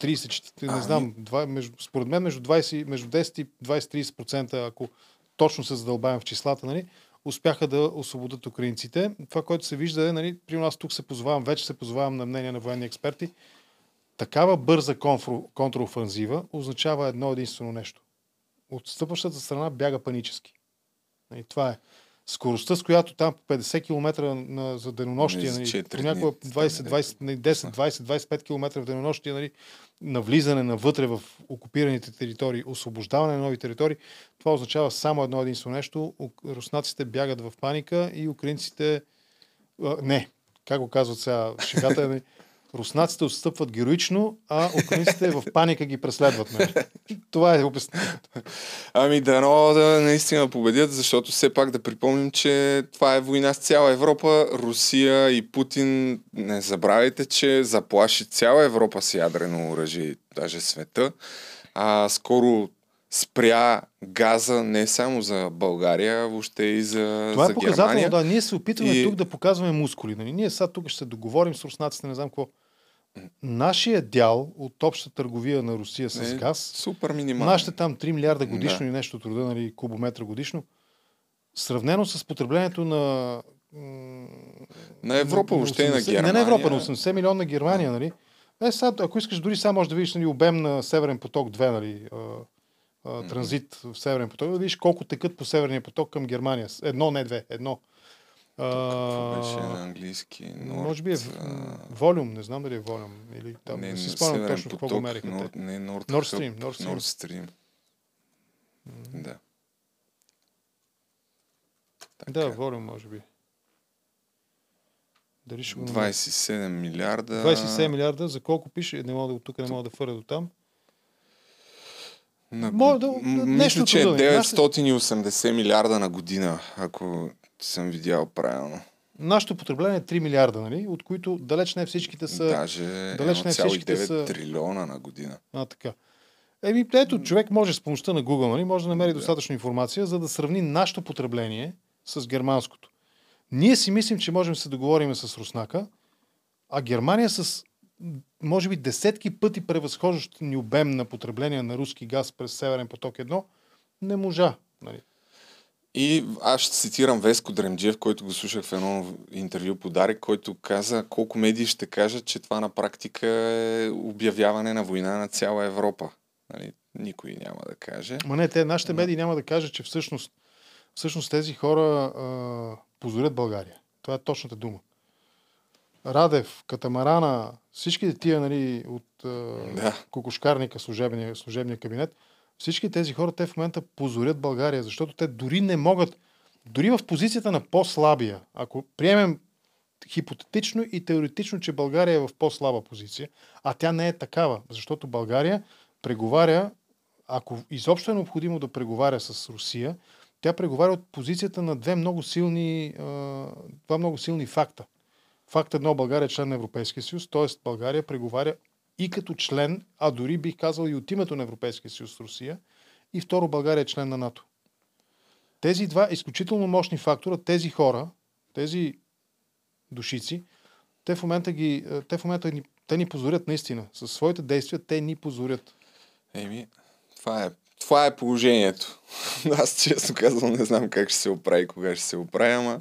30, не знам, 2, между, според мен между, 20, между 10 и 20-30%, ако точно се задълбаем в числата, нали, успяха да освободят украинците. Това, което се вижда е, нали, при нас тук се позовавам, вече се позовавам на мнение на военни експерти, такава бърза контраофанзива означава едно единствено нещо. Отстъпващата страна бяга панически. И нали, това е. Скоростта, с която там по 50 км на, за денонощие, нали, понякога 20, 20, 10, 20, 25 км в денонощие, нали, на влизане навътре в окупираните територии, освобождаване на нови територии, това означава само едно единствено нещо. Руснаците бягат в паника и украинците... Не, как го казват сега шегата, е, руснаците отстъпват героично, а украинците в паника ги преследват. Не? Това е обяснението. Ами дано да наистина победят, защото все пак да припомним, че това е война с цяла Европа. Русия и Путин, не забравяйте, че заплаши цяла Европа с ядрено оръжие, даже света. А скоро спря газа не само за България, въобще и за Това е за показателно, да. Ние се опитваме и... тук да показваме мускули. Нали? Ние сега тук ще се договорим с руснаците, не знам какво. Нашия дял от общата търговия на Русия с е, газ, супер минимален. нашите там 3 милиарда годишно Да. и нещо труда, нали, кубометра годишно, сравнено с потреблението на... На Европа, въобще и на 80 Германия. Не на Европа, на 80 милиона на Германия, нали? Е, сега, ако искаш, дори само може да видиш нали, обем на Северен поток 2, нали, а, транзит в Северен поток, да видиш колко текат по Северния поток към Германия. Едно, не две, едно. Какво А, беше на английски? Норд, може би е волюм, не знам дали е волюм. Или там, не, си спомням точно какво поток, го мериха. Те. не Nord Hub, Stream, Nord Stream. Nord Stream. Да. Да, волюм, може би. Дали ще го намеря? 27 милиарда. 27 милиарда, за колко пише? Не мога да, тук не мога да фърля до там. На, Може да- мисля, че е трудно е. 980 милиарда на година, ако съм видял правилно. Нашето потребление е 3 милиарда, нали? от които далеч не всичките са... Даже далеч не всичките 1,9 са... трилиона на година. А, така. Еми, ето, човек може с помощта на Google, нали, може да намери достатъчно информация, за да сравни нашето потребление с германското. Ние си мислим, че можем да се договорим с Руснака, а Германия с може би десетки пъти превъзхождащ ни обем на потребление на руски газ през Северен поток 1, не можа. Нали. И аз ще цитирам Веско Дремджиев, който го слушах в едно интервю по Дарик, който каза колко медии ще кажат, че това на практика е обявяване на война на цяла Европа. Нали? Никой няма да каже. Ма не, те, нашите медии няма да кажат, че всъщност, всъщност тези хора а, позорят България. Това е точната дума. Радев, Катамарана, всичките тия нали, от Да. кокошкарника, служебния, служебния кабинет, всички тези хора, те в момента позорят България, защото те дори не могат, дори в позицията на по-слабия, ако приемем хипотетично и теоретично, че България е в по-слаба позиция, а тя не е такава, защото България преговаря, ако изобщо е необходимо да преговаря с Русия, тя преговаря от позицията на две много силни, два много силни факта. Факт едно, България е член на Европейския съюз, т.е. България преговаря и като член, а дори бих казал и от името на Европейския съюз с Русия. И второ, България е член на НАТО. Тези два изключително мощни фактора, тези хора, тези душици, те в момента, ги, е, те в момента ни, те ни позорят наистина. Със своите действия те ни позорят. Еми, това е, това е положението. Аз честно казвам не знам как ще се оправи, кога ще се оправи, ама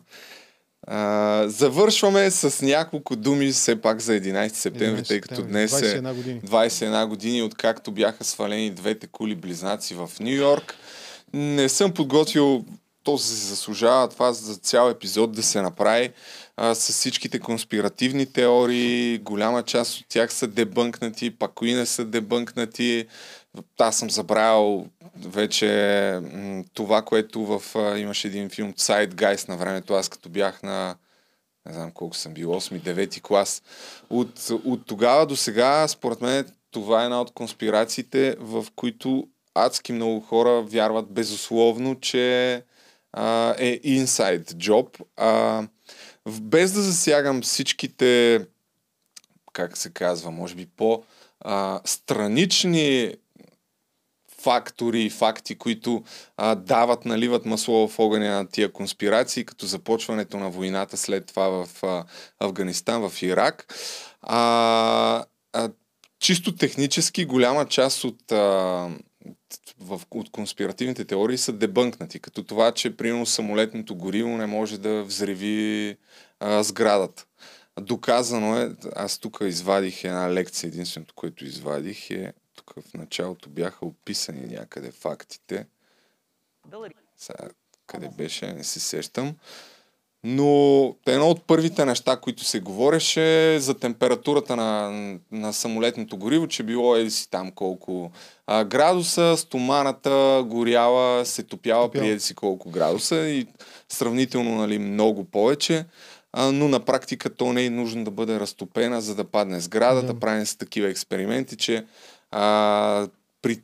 а, завършваме с няколко думи все пак за 11 септември, 11 тъй като днес е 21 години. 21 години, откакто бяха свалени двете кули близнаци в Нью Йорк. не съм подготвил то се заслужава това за цял епизод да се направи а, с всичките конспиративни теории. Голяма част от тях са дебънкнати, пак кои не са дебънкнати. Аз съм забравял вече това, което в... Имаше един филм Гайс на времето, аз като бях на не знам колко съм бил, 8-9 клас. От, от тогава до сега, според мен, това е една от конспирациите, в които адски много хора вярват безусловно, че а, е job. А, без да засягам всичките, как се казва, може би по а, странични фактори и факти, които а, дават, наливат масло в огъня на тия конспирации, като започването на войната след това в а, Афганистан, в Ирак. А, а, чисто технически голяма част от а, в, от конспиративните теории са дебънкнати, като това, че примерно самолетното гориво не може да взриви а, сградата. Доказано е, аз тук извадих една лекция, единственото, което извадих е, тук в началото бяха описани някъде фактите. Сега, къде беше, не се сещам. Но едно от първите неща, които се говореше за температурата на, на самолетното гориво, че било еди си там колко а, градуса, стоманата горяла, се топяла Топял. при еди си колко градуса и сравнително нали, много повече. А, но на практика то не е нужно да бъде разтопена, за да падне сградата. Да. Правим се такива експерименти, че а, при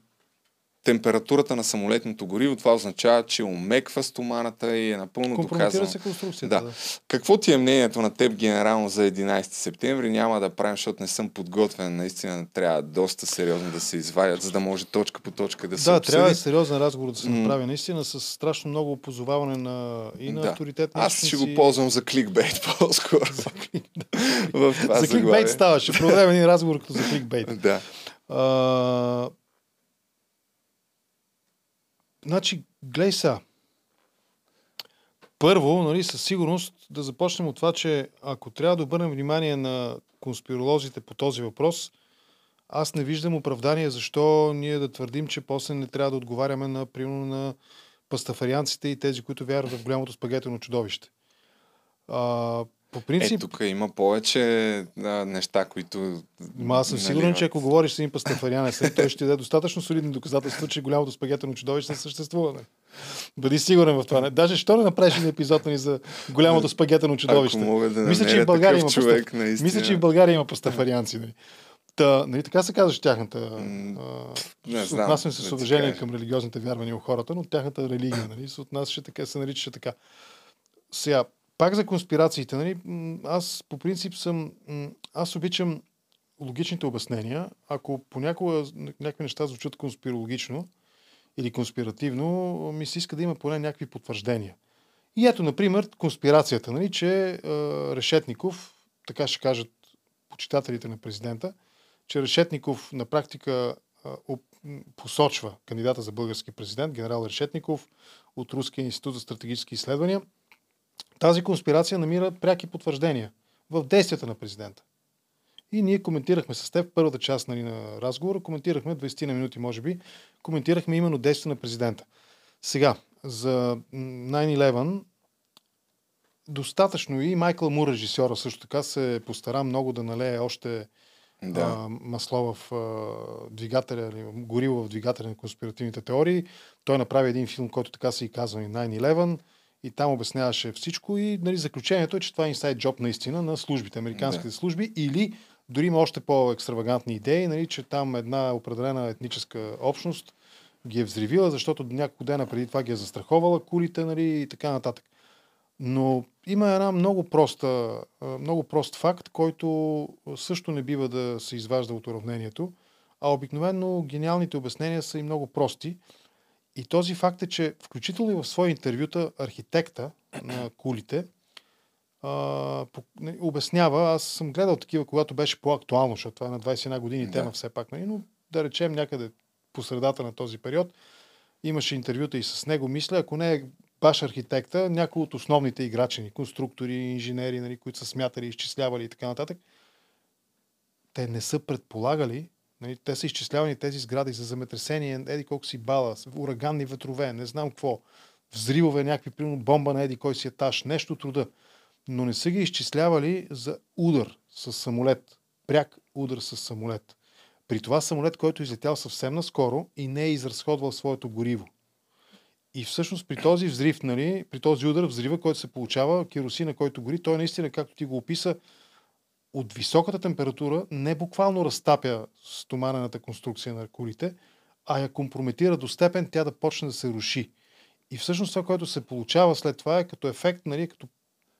температурата на самолетното гориво, това означава, че умеква стоманата и е напълно доказано. се конструкцията. Да. да. Какво ти е мнението на теб генерално за 11 септември? Няма да правим, защото не съм подготвен. Наистина трябва доста сериозно да се извадят, за да може точка по точка да се Да, обсъди. трябва е сериозен разговор да се направи. Наистина с страшно много позоваване на, и на да. авторитет. Аз ще го ползвам за кликбейт по-скоро. за кликбейт ставаше. Проведем един разговор като за кликбейт. да. Значи, гледай са. Първо, нали, със сигурност да започнем от това, че ако трябва да обърнем внимание на конспиролозите по този въпрос, аз не виждам оправдание защо ние да твърдим, че после не трябва да отговаряме на, примерно, на пастафарианците и тези, които вярват в голямото спагетено чудовище. А, по принцип... Е, тук има повече а, неща, които... Ма аз съм нали, сигурен, че ако говориш с един пастафарианец, той ще даде достатъчно солидни доказателства, че голямото спагетено чудовище не съществува. Не? Бъди сигурен в това. Не? Даже що не направиш един епизод нали, за голямото спагетено чудовище? Ако мога да Мисля, че в България има човек, пастаф... Мисля, че в България има пастафарианци. Нали? Та, нали, така се казваш тяхната... Не знам. Отнасям се с уважение към религиозните вярвания у хората, но тяхната религия нали, се отнасяше така, се наричаше така. Сега, пак за конспирациите, нали, аз по принцип съм, аз обичам логичните обяснения. Ако понякога някакви неща звучат конспирологично или конспиративно, ми се иска да има поне някакви потвърждения. И ето, например, конспирацията, нали, че е, Решетников, така ще кажат почитателите на президента, че Решетников на практика е, посочва кандидата за български президент, генерал Решетников от Руския институт за стратегически изследвания – тази конспирация намира пряки потвърждения в действията на президента. И ние коментирахме с теб първата част нали, на разговора, коментирахме 20 на минути, може би, коментирахме именно действия на президента. Сега, за 9-11 достатъчно и Майкъл Мур, режисьора, също така се постара много да налее още да. а, масло в а, двигателя, или гориво в двигателя на конспиративните теории. Той направи един филм, който така се и казва и 9-11 и там обясняваше всичко и нали, заключението е, че това е инсайд джоб наистина на службите, американските да. служби или дори има още по-екстравагантни идеи, нали, че там една определена етническа общност ги е взривила, защото няколко дена преди това ги е застраховала кулите нали, и така нататък. Но има една много проста, много прост факт, който също не бива да се изважда от уравнението, а обикновено гениалните обяснения са и много прости. И този факт е, че включително и в свои интервюта архитекта на кулите а, по, не, обяснява, аз съм гледал такива, когато беше по-актуално, защото това е на 21 години да. тема все пак, нали? но да речем някъде по средата на този период имаше интервюта и с него, мисля, ако не е баш архитекта, някои от основните играчи, конструктори, инженери, нали, които са смятали, изчислявали и така нататък, те не са предполагали, Нали, те са изчислявани тези сгради за земетресение, еди колко си бала, ураганни ветрове, не знам какво, взривове, някакви, примерно бомба на еди кой си етаж, нещо труда. Но не са ги изчислявали за удар с самолет, пряк удар с самолет. При това самолет, който е излетял съвсем наскоро и не е изразходвал своето гориво. И всъщност при този взрив, нали, при този удар, взрива, който се получава, керосина, който гори, той наистина, както ти го описа, от високата температура не буквално разтапя стоманената конструкция на колите, а я компрометира до степен тя да почне да се руши. И всъщност това, което се получава след това е като ефект, нали, като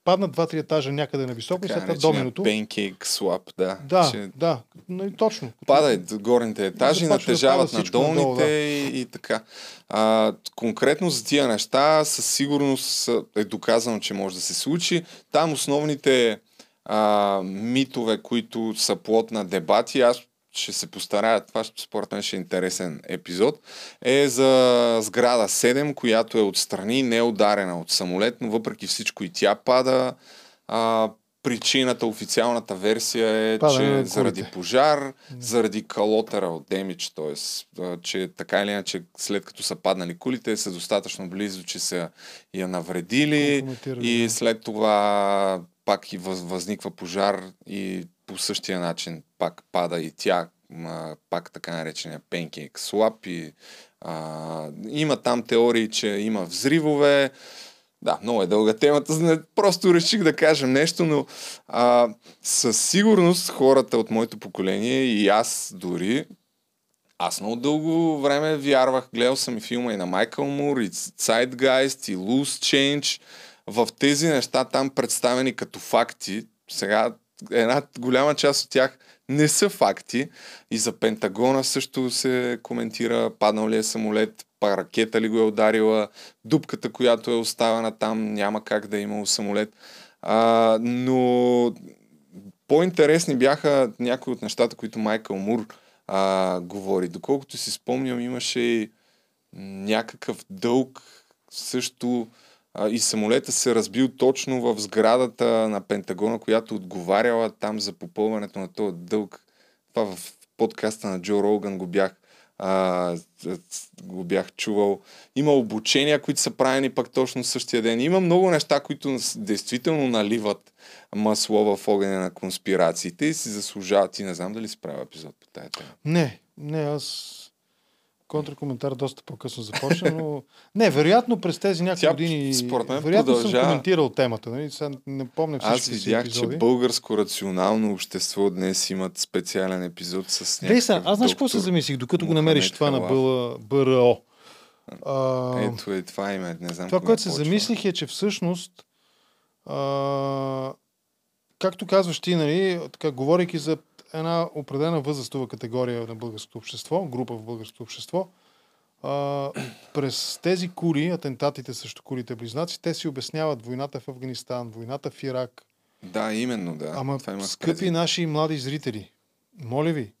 паднат два-три етажа някъде на високо и след това доминото. Pancake swap, да. Да, че... да, нали, точно. Падат горните етажи, натежават да на долните надолу, да. и, и така. А, конкретно за тия неща със сигурност е доказано, че може да се случи. Там основните а, митове, които са плод на дебати, аз ще се постарая, това според мен ще е интересен епизод, е за сграда 7, която е отстрани, не е ударена от самолет, но въпреки всичко и тя пада. А, причината, официалната версия е, Пада че заради пожар, заради калотера от демидж, т.е. че така или иначе след като са паднали кулите са достатъчно близо, че са я навредили и след това пак и възниква пожар и по същия начин пак пада и тя, пак така наречения pancake swap и а, има там теории, че има взривове. Да, много е дълга темата, просто реших да кажем нещо, но а, със сигурност хората от моето поколение и аз дори, аз много дълго време вярвах, гледал съм и филма и на Майкъл Мур, и Zeitgeist, и Loose Change, в тези неща там представени като факти, сега една голяма част от тях не са факти. И за Пентагона също се коментира паднал ли е самолет, па ракета ли го е ударила, дупката, която е оставена там, няма как да е имало самолет. А, но по-интересни бяха някои от нещата, които Майкъл Мур а, говори. Доколкото си спомням, имаше и някакъв дълг също и самолета се разбил точно в сградата на Пентагона, която отговаряла там за попълването на този дълг. Това в подкаста на Джо Роган го бях а, го бях чувал. Има обучения, които са правени пък точно същия ден. Има много неща, които действително наливат масло в огъня на конспирациите и си заслужават. И не знам дали си правил епизод по тази тема. Не, не, аз контракоментар доста по-късно започна, но не, вероятно през тези няколко години според мен вероятно продължа... съм коментирал темата. Нали? Сега не помня всички Аз видях, че българско рационално общество днес имат специален епизод с някакъв са, аз знаеш какво се замислих, докато го намериш това на БРО. А, Ето е, това име, не знам Това, което се замислих е, че всъщност а, както казваш ти, нали, така, говорейки за една определена възрастова категория на българското общество, група в българското общество. А, през тези кури, атентатите срещу курите близнаци, те си обясняват войната в Афганистан, войната в Ирак. Да, именно, да. Ама, Това има скъпи прези. наши млади зрители, моля ви,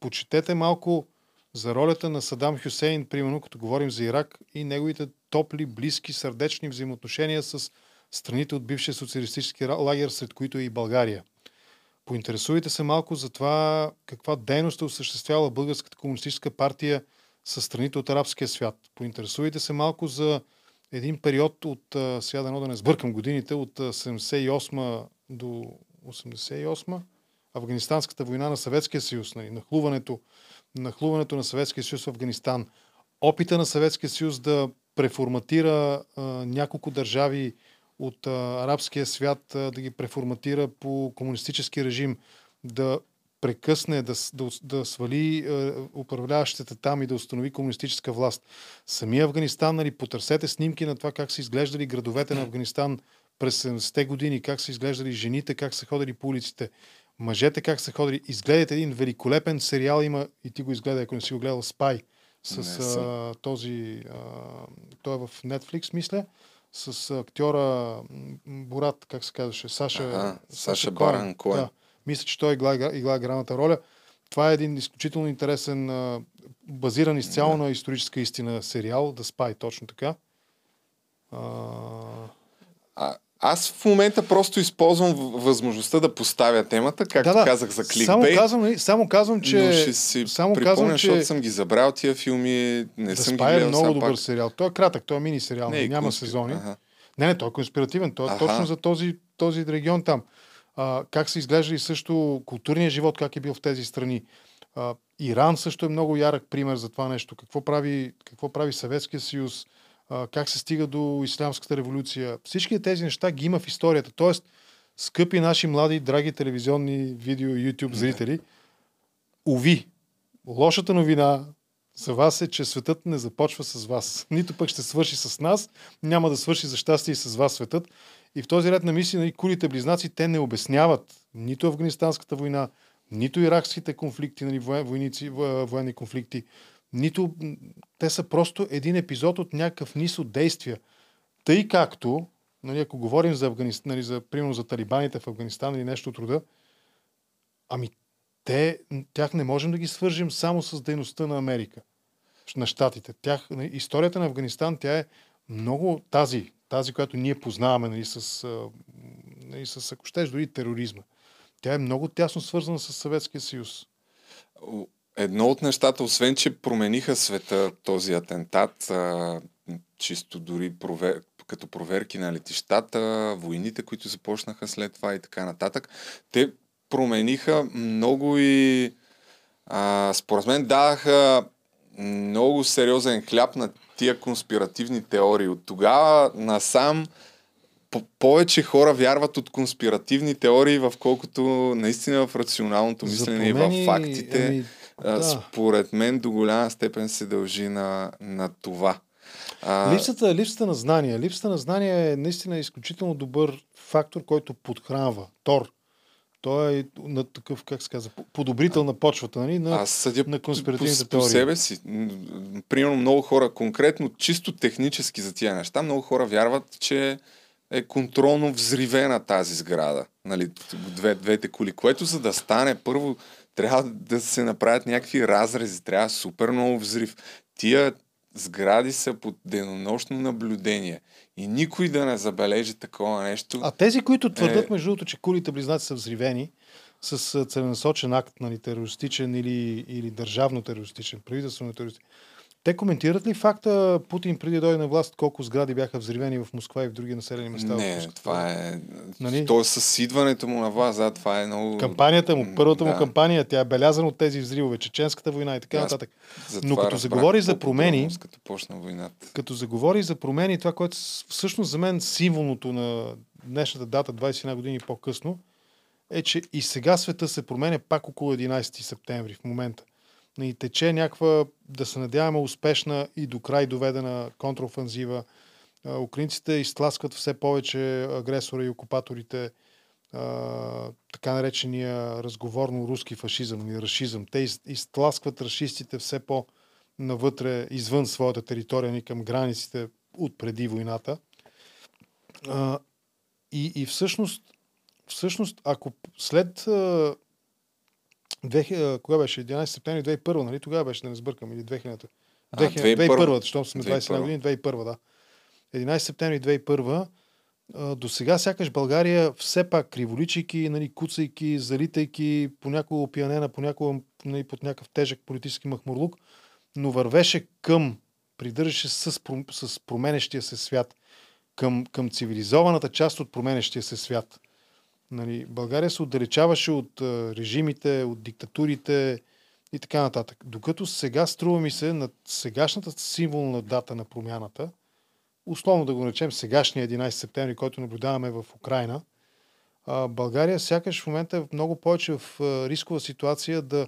почетете малко за ролята на Садам Хюсейн, примерно, като говорим за Ирак и неговите топли, близки, сърдечни взаимоотношения с страните от бившия социалистически лагер, сред които е и България. Поинтересувайте се малко за това каква дейност е осъществявала Българската комунистическа партия с страните от арабския свят. Поинтересувайте се малко за един период от, сега да да не сбъркам годините, от 78 до 88 Афганистанската война на Съветския съюз, нали, нахлуването, нахлуването на Съветския съюз в Афганистан, опита на Съветския съюз да преформатира а, няколко държави от а, арабския свят а, да ги преформатира по комунистически режим, да прекъсне, да, да, да свали а, управляващите там и да установи комунистическа власт. Самия Афганистан, нали, потърсете снимки на това как са изглеждали градовете на Афганистан през 70-те години, как са изглеждали жените, как са ходили по улиците, мъжете как са ходили. Изгледайте един великолепен сериал, има и ти го изгледай, ако не си го гледал, Спай, с а, този, а, той е в Netflix, мисля с актьора Борат, как се казваше, Саша, ага, Саша, Саша Баран Коен. Да. Мисля, че той игла, игла граната роля. Това е един изключително интересен, базиран изцяло да. на историческа истина сериал, да спай точно така. А... Аз в момента просто използвам възможността да поставя темата, както да, да. казах за кликбейт. Само казвам, нали, само казвам, че... Но ще си само припомня, казвам, защото съм ги забрал тия филми, не да съм ги гледал е много добър пак. сериал. Той е кратък, той е мини сериал, не, няма конспир... сезони. Ага. Не, не, той е конспиративен. Той е ага. точно за този, този регион там. А, как са изглеждали също културния живот, как е бил в тези страни. А, Иран също е много ярък пример за това нещо. Какво прави, какво прави Съветския съюз, как се стига до Ислямската революция. Всички тези неща ги има в историята. Тоест, скъпи наши млади, драги телевизионни видео и YouTube зрители, уви, лошата новина за вас е, че светът не започва с вас. Нито пък ще свърши с нас, няма да свърши за щастие и с вас светът. И в този ред на мисли, нали, кулите близнаци, те не обясняват нито Афганистанската война, нито иракските конфликти, нали, войници, военни конфликти, нито те са просто един епизод от някакъв низ от действия. Тъй както, нали, ако говорим за Афганистан, нали, за, примерно за талибаните в Афганистан или нещо от рода, ами те, тях не можем да ги свържим само с дейността на Америка, на щатите. Тях, нали, историята на Афганистан, тя е много тази, тази, която ние познаваме нали, с, нали, с, ако щеш, дори тероризма. Тя е много тясно свързана с Съветския съюз. Едно от нещата, освен че промениха света този атентат, а, чисто дори провер... като проверки на летищата, войните, които започнаха след това и така нататък, те промениха много и а, според мен дадаха много сериозен хляб на тия конспиративни теории. От тогава насам повече хора вярват от конспиративни теории, в колкото наистина в рационалното мислене и в фактите. Ами, да. Според мен до голяма степен се дължи на, на това. А... Липсата, липсата на знания. Липсата на знания е наистина изключително добър фактор, който подхранва. Тор. Той е на такъв, как се казва, подобрител на почвата, нали? На, Аз съдя на конспиративните по, по, по себе си. Примерно много хора, конкретно, чисто технически за тия неща, много хора вярват, че е контролно взривена тази сграда. Нали, две, двете коли, което за да стане първо трябва да се направят някакви разрези, трябва супер много взрив. Тия сгради са под денонощно наблюдение и никой да не забележи такова нещо. А тези, които твърдят, е... между другото, че кулите близнаци са взривени с целенасочен акт, нали, терористичен или, или държавно терористичен, правителствено терористичен, те коментират ли факта Путин преди да дойде на власт колко сгради бяха взривени в Москва и в други населени места? Не, това е... Нали? То е с идването му на власт, да, това е много... Кампанията му, първата да. му кампания, тя е белязана от тези взривове, Чеченската война и така нататък. Но като заговори за промени... Като почна войната. Като заговори за промени, това, което всъщност за мен символното на днешната дата, 21 години по-късно, е, че и сега света се променя пак около 11 септември в момента и тече някаква, да се надяваме, успешна и до край доведена контраофанзива. Украинците изтласкват все повече агресора и окупаторите, така наречения разговорно руски фашизъм или расизъм. Те изтласкват расистите все по-навътре, извън своята територия, ни към границите от преди войната. И, и всъщност, всъщност, ако след кога беше? 11 септември 2001, нали? Тогава беше, да не сбъркам, или 2000 2000, 2001, защото сме 21 години, 2001, да. 11 септември 2001 до сега сякаш България все пак криволичайки, нали, куцайки, залитайки, понякога опиянена, понякога нали, под някакъв тежък политически махмурлук, но вървеше към, придържаше с, с променещия се свят, към, към цивилизованата част от променещия се свят. Нали, България се отдалечаваше от режимите, от диктатурите и така нататък. Докато сега струва ми се на сегашната символна дата на промяната, условно да го наречем сегашния 11 септември, който наблюдаваме в Украина, България сякаш в момента е много повече в рискова ситуация да,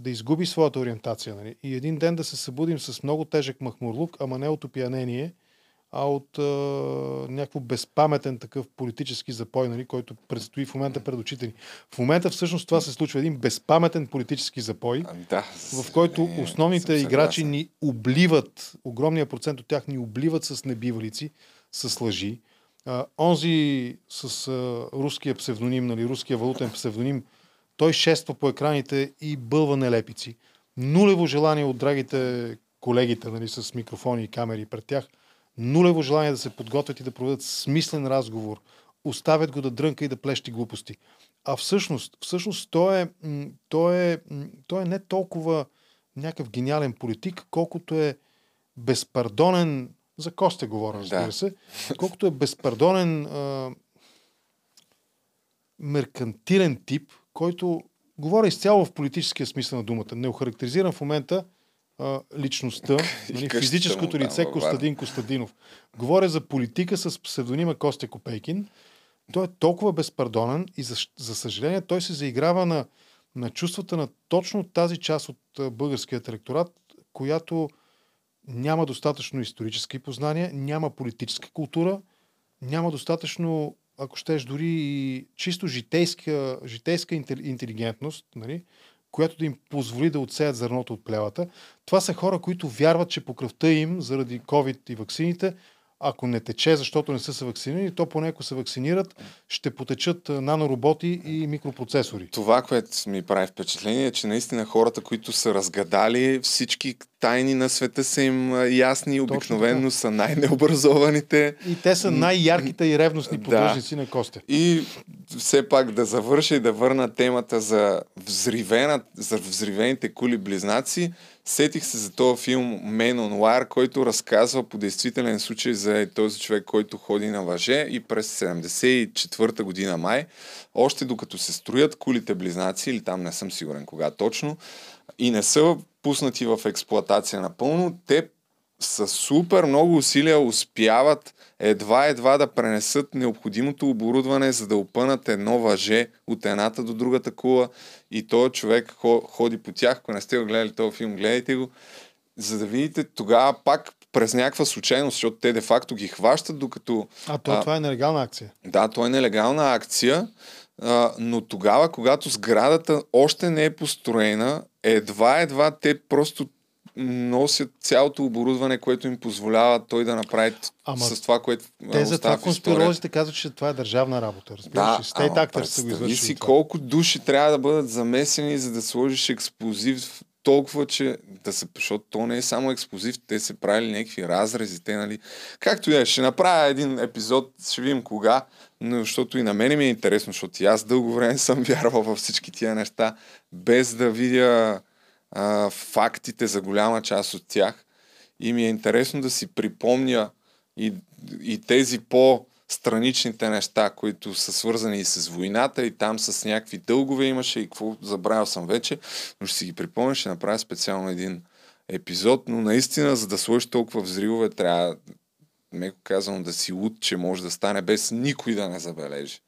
да изгуби своята ориентация. Нали? И един ден да се събудим с много тежък махмурлук, ама не от опиянение – а от а, някакво безпаметен такъв политически запой, нали, който предстои в момента пред очите ни. В момента всъщност това се случва един безпаметен политически запой, да, в който основните играчи ни обливат, огромния процент от тях ни обливат с небивалици, с лъжи. А, онзи с а, руския псевдоним, нали, руския валутен псевдоним, той шества по екраните и бълва нелепици. Нулево желание от драгите колегите нали, с микрофони и камери пред тях – нулево желание да се подготвят и да проведат смислен разговор. Оставят го да дрънка и да плещи глупости. А всъщност, всъщност той, е, той, е, той е не толкова някакъв гениален политик, колкото е безпардонен, за Костя говоря, разбира да. се, колкото е безпардонен а, меркантилен тип, който говоря изцяло в политическия смисъл на думата. Не охарактеризирам в момента а, личността, нали, физическото лице Костадин Костадинов. Говоря за политика с псевдонима Костя Копейкин. Той е толкова безпардонен и за, за съжаление той се заиграва на, на чувствата на точно тази част от българския електорат, която няма достатъчно исторически познания, няма политическа култура, няма достатъчно, ако щеш, дори и чисто житейска, житейска интелигентност, нали, която да им позволи да отсеят зърното от плявата. Това са хора, които вярват, че по кръвта им, заради COVID и ваксините, ако не тече, защото не са се вакцинирани, то поне ако се вакцинират, ще потечат нанороботи и микропроцесори. Това, което ми прави впечатление е, че наистина хората, които са разгадали всички тайни на света са им ясни, обикновено са най-необразованите. И те са най-ярките и ревностни поддръжници да. на Костя. И все пак да завърша и да върна темата за, взривена, за взривените кули близнаци. Сетих се за този филм Men on Wire, който разказва по действителен случай за този човек, който ходи на въже и през 74-та година май, още докато се строят кулите близнаци, или там не съм сигурен кога точно, и не са пуснати в експлоатация напълно, те с супер много усилия успяват едва-едва да пренесат необходимото оборудване, за да опънат едно въже от едната до другата кула и този човек ходи по тях. Ако не сте го гледали този филм, гледайте го, за да видите тогава пак през някаква случайност, защото те де-факто ги хващат, докато... А, то, а това е нелегална акция. Да, това е нелегална акция, а, но тогава, когато сградата още не е построена, едва-едва те просто носят цялото оборудване, което им позволява той да направи Ама с това, което Те за това конспиролозите казват, че това е държавна работа. Разбираш? Да, Стейт актър са го извършили. си колко души трябва да бъдат замесени, за да сложиш експлозив толкова, че да се, защото то не е само експлозив, те се правили някакви разрези, те, нали. Както и е, ще направя един епизод, ще видим кога, но защото и на мен ми е интересно, защото и аз дълго време съм вярвал във всички тия неща, без да видя а, фактите за голяма част от тях. И ми е интересно да си припомня и, и тези по- страничните неща, които са свързани и с войната, и там с някакви дългове имаше и какво забравял съм вече, но ще си ги припомня, ще направя специално един епизод, но наистина, за да сложиш толкова взривове, трябва, меко казано, да си луд, че може да стане без никой да не забележи.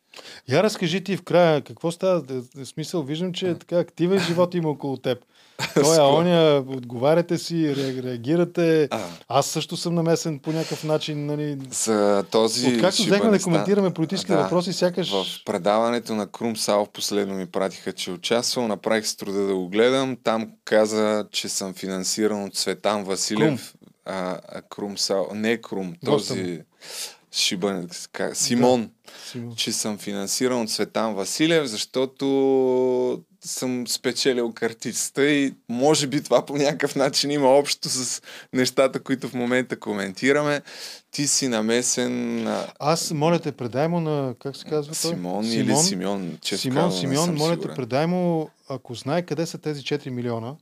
Я разкажи ти в края, какво става? В смисъл, виждам, че е така активен живот има около теб. Той е оня, отговаряте си, реагирате. А. Аз също съм намесен по някакъв начин. Нали... За този Откакто взехме да коментираме политически да, въпроси, сякаш... В предаването на Крум Сал последно ми пратиха, че участвал. Направих с труда да го гледам. Там каза, че съм финансиран от Светан Василев. Крум. А, а Крум Сал. Не Крум, този... Шибан, Симон, да, че съм финансиран от Светан Василев, защото съм спечелил картицата и може би това по някакъв начин има общо с нещата, които в момента коментираме. Ти си намесен... Аз, моля те, предай му на, как се казва той? Симон, Симон или Симеон. Симон, Симеон, моля те, предай му, ако знае къде са тези 4 милиона,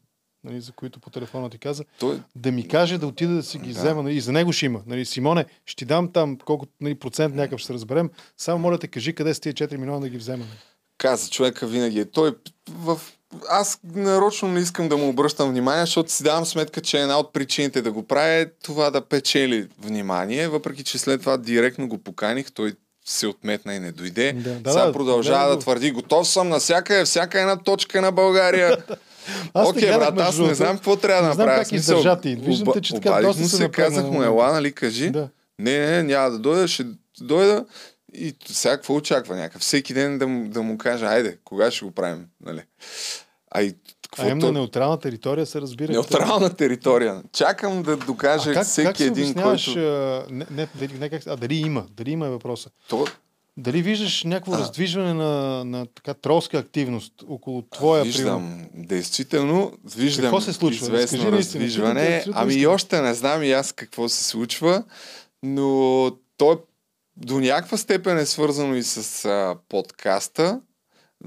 нали, за които по телефона ти каза, Той... да ми каже да отида да си ги да. взема. Нали, и за него ще има. Нали, Симоне, ще ти дам там колко нали, процент някакъв ще се разберем. Само моля те, кажи къде са тия 4 милиона да ги взема. Нали каза човека винаги е. Той в... Аз нарочно не искам да му обръщам внимание, защото си давам сметка, че една от причините да го правя е това да печели внимание, въпреки че след това директно го поканих, той се отметна и не дойде. Да, Сега да, продължава да, да твърди, готов съм на всяка, всяка една точка на България. Аз Окей, okay, брат, аз не знам какво трябва да направя. Не знам как издържати. Виждате, че така доста се казах му, ела, нали, кажи. Да. Не, не, няма да дойда, ще дойда. И сега какво очаква някакъв? Всеки ден да му, да му каже, айде, кога ще го правим? Нали? А и а именно неутрална територия се разбира. Неутрална територия. Чакам да докаже а как, всеки как един, който... Не, не, не, как, а дали има? Дали има е въпроса? То... Дали виждаш някакво а. раздвижване на, на така тролска активност около твоя Виждам, прием? действително, виждам какво се случва? известно раздвижване. Ами и още не знам и аз какво се случва Но той до някаква степен е свързано и с а, подкаста,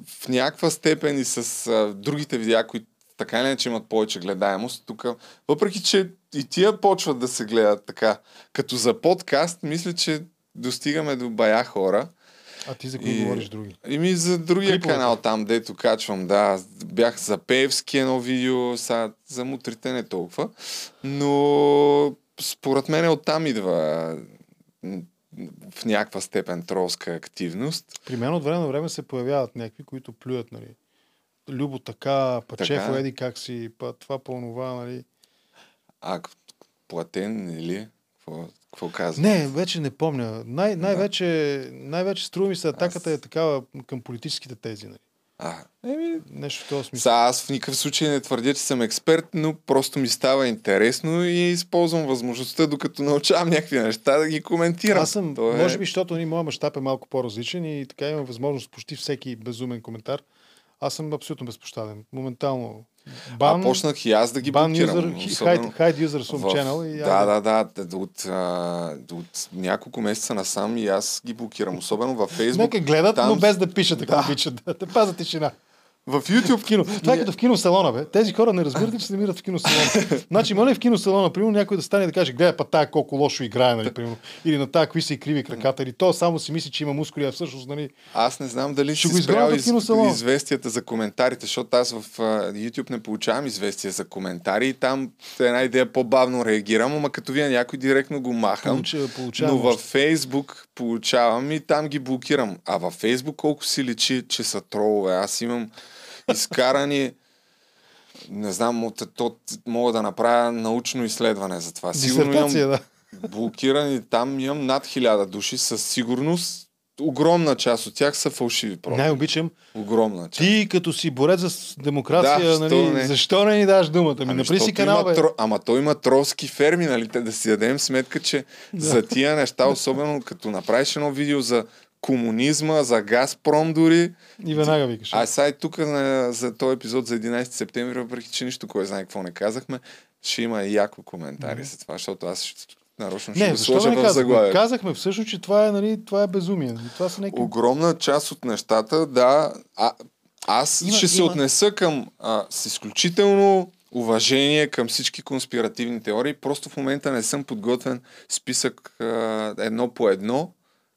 в някаква степен и с а, другите видеа, които така или иначе имат повече гледаемост. Тук, въпреки, че и тия почват да се гледат така, като за подкаст, мисля, че достигаме до бая хора. А ти за кои и... говориш други? Ими за другия Клиповете. канал там, дето качвам, да. Бях за Певски едно видео, сега за мутрите не толкова. Но според мен оттам идва в някаква степен тролска активност. При мен от време на време се появяват някакви, които плюят, нали. Любо така, Пачефо, еди как си, па, това по нали. А, платен или? Какво, какво казва? Не, вече не помня. Най- най-вече, най-вече струва ми се атаката е такава към политическите тези, нали. А, еми... Нещо в този смисъл. Са, аз в никакъв случай не твърдя, че съм експерт, но просто ми става интересно и използвам възможността, докато научавам някакви неща, да ги коментирам. Аз съм, То е... може би, защото ни, моят мащаб е малко по-различен и така имам възможност почти всеки безумен коментар. Аз съм абсолютно безпощаден. Моментално Бан, а почнах и аз да ги ban блокирам. User, особено, hide, hide user from в, channel. И да, да, да, да. От, а, от няколко месеца насам и аз ги блокирам. Особено във Facebook. Нека гледат, там... но без да пишат, ако да. обичат. Да, да пазят тишина. В YouTube. В кино. Това е като в киносалона, бе. Тези хора не разбират ли, че се намират в киносалона. значи, има ли в киносалона, примерно, някой да стане да каже, гледай, па тая колко лошо играе, нали, примерно. Или на тая, какви са и криви краката, или то само си мисли, че има мускули, а всъщност, нали. Аз не знам дали ще го спрял из, известията за коментарите, защото аз в uh, YouTube не получавам известия за коментари и там една идея по-бавно реагирам, ама като вие някой директно го махам. Получа, получавам, но във Facebook получавам и там ги блокирам. А във Facebook колко си личи, че са тролове. Аз имам изкарани не знам, то, мога да направя научно изследване за това. Сигурно имам да. блокирани там, имам над хиляда души със сигурност. Огромна част от тях са фалшиви профили. Най-обичам. Огромна част. Ти като си борец за демокрация, да, нали, не? защо не ни даш думата? Ми, ами, напри си канал, бе. Тро... Ама той има тролски ферми, нали? Те да си дадем сметка, че да. за тия неща, особено като направиш едно видео за комунизма, за Газпром дори. И веднага викаш. А сега тук на, за този епизод за 11 септември, въпреки че нищо, кой знае какво не казахме, ще има и яко коментари mm-hmm. за това, защото аз ще, нарочно ще не, го сложа в заглавие. Казахме всъщност, че това е, нали, това е безумие. Това са някакви... Огромна част от нещата, да. А, аз има, ще има... се отнеса към а, с изключително уважение към всички конспиративни теории. Просто в момента не съм подготвен списък а, едно по едно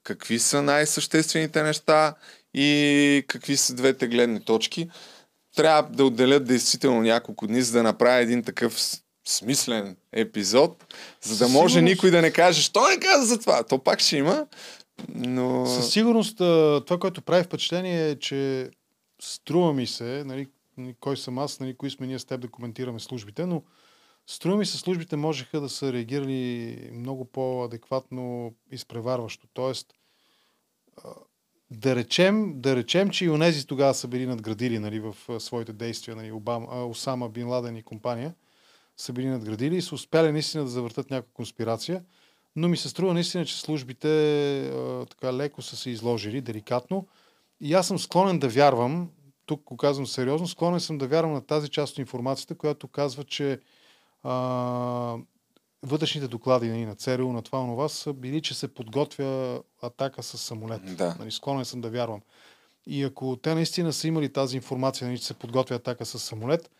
какви са най-съществените неща и какви са двете гледни точки. Трябва да отделят действително няколко дни, за да направя един такъв смислен епизод, за да може сигурност... никой да не каже, що не каза за това. То пак ще има, но... Със сигурност това, което прави впечатление е, че струва ми се, нали, кой съм аз, нали, кои сме ние с теб да коментираме службите, но Струва ми се, службите можеха да са реагирали много по-адекватно изпреварващо. Тоест, да речем, да речем, че и онези тогава са били надградили нали, в своите действия, нали, Обама, Осама Бин Ладен и компания, са били надградили и са успяли наистина да завъртат някаква конспирация, но ми се струва наистина, че службите а, така леко са се изложили, деликатно. И аз съм склонен да вярвам, тук го казвам сериозно, склонен съм да вярвам на тази част от информацията, която казва, че а, вътрешните доклади нали, на ЦРУ, на това, това са били, че се подготвя атака с самолет. Да. Нали, склонен съм да вярвам. И ако те наистина са имали тази информация, нали, че се подготвя атака с самолет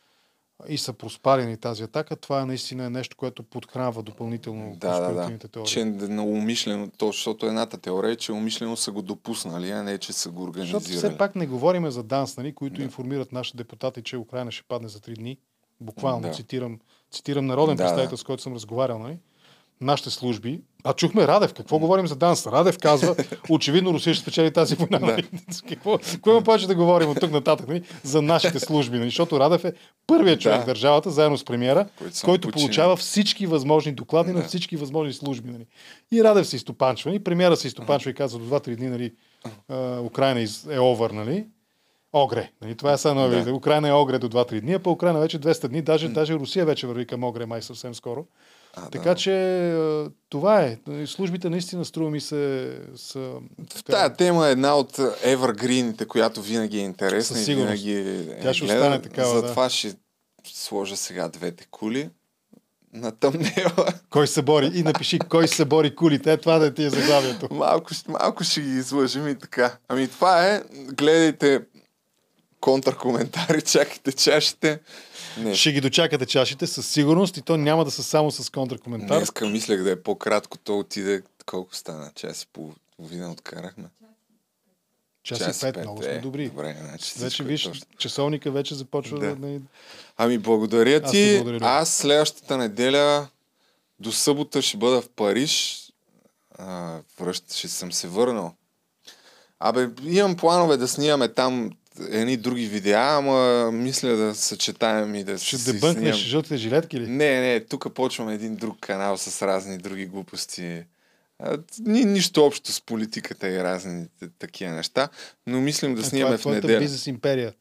и са проспарени тази атака, това е наистина нещо, което подхранва допълнително да, да, да. теории. Че на умишлено, то, защото едната теория е, че умишлено са го допуснали, а не че са го организирали. Защото все пак не говориме за ДАНС, нали, които да. информират нашите депутати, че Украина ще падне за три дни. Буквално да. цитирам цитирам народен да, представител, с който съм разговарял, нали? нашите служби. А чухме Радев. Какво говорим за Данс? Радев казва, очевидно Русия ще спечели тази война. Да. Нали? какво, какво има повече да говорим от тук нататък нали? за нашите служби? Нали? Защото Радев е първият човек да. в държавата, заедно с премиера, който, който получава всички възможни доклади да. на всички възможни служби. Нали? И Радев се изтопанчва. И премиера се изтопанчва и казва до 2-3 дни нали, Украина е овър. Нали? Огре. Нали? Това е нови. Да. Украина е Огре до 2-3 дни, а по Украина вече 200 дни. Даже, mm. даже Русия вече върви към Огре май съвсем скоро. А, така да. че това е. Службите наистина струва ми се са... Тая тема е една от евергрините, която винаги е интересна и винаги е Тя ще остане такава, Затова да. ще сложа сега двете кули. на тъмнела. Кой се бори? И напиши кой се бори кулите. Е, това да ти е заглавието. малко, малко ще ги излъжим и така. Ами това е. Гледайте контркоментари, чакайте чашите. Не. Ще ги дочакате чашите със сигурност и то няма да са само с контркоментар. Днеска мислех да е по-кратко, то отиде колко стана? Час и половина откарахме. Час, час и пет, пет много сме е, добри. Добре, значи вече виж, точно. часовника вече започва да. да... Ами благодаря ти. Аз, благодаря. Аз следващата неделя до събота ще бъда в Париж. А, връщ, ще съм се върнал. Абе, имам планове да снимаме там едни други видеа, ама мисля да съчетаем и да Ще си дебънкнеш снимам... жълтите жилетки ли? Не, не, тук почваме един друг канал с разни други глупости. Ни, нищо общо с политиката и разни такива неща, но мислим да снимаме в неделя. Това е бизнес империя.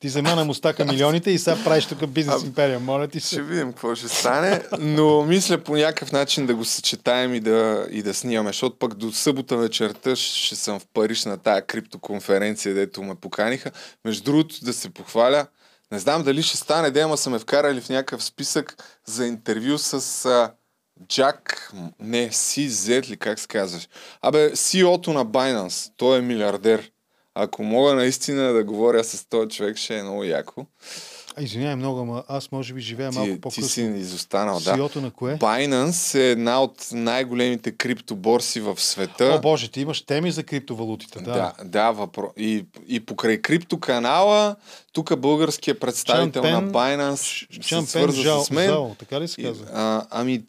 Ти замана мустака милионите и сега правиш тук бизнес империя. Моля ти се. Ще видим какво ще стане, но мисля по някакъв начин да го съчетаем и да, и да снимаме, защото пък до събота вечерта ще съм в Париж на тая криптоконференция, дето ме поканиха. Между другото да се похваля, не знам дали ще стане, да са ме вкарали в някакъв списък за интервю с а, Джак, не, CZ ли как се казваш? Абе, CEO-то на Binance, той е милиардер. Ако мога наистина да говоря с този човек, ще е много яко. Извинявай много, ама аз може би живея малко ти, по-късно. Ти си изостанал, да. CEO-то на кое? Binance е една от най-големите криптоборси в света. О, боже, ти имаш теми за криптовалутите, да. Да, да въпро... и, и покрай криптоканала, тук българският представител Чампен, на Binance Чампен, се свърза жал, с мен. Жал, така ли се казва? И, а, ами,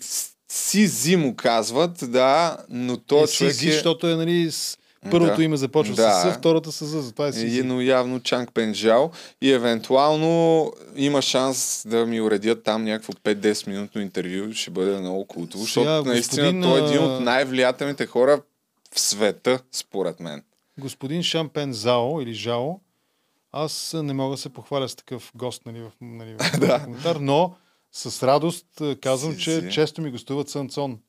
Сизи му казват, да, но то е, човек Сизи, е... защото е, нали, с... Първото да. име започва да. с С, втората с З, затова е Сизи. Но явно Чанг Пенджал и евентуално има шанс да ми уредят там някакво 5-10 минутно интервю, ще бъде много култово, защото наистина господин... той е един от най-влиятелните хора в света, според мен. Господин Шампен Зао или Жао, аз не мога да се похваля с такъв гост нали, в, нали, в коментар, но с радост казвам, си, че си. често ми гостуват Санцон,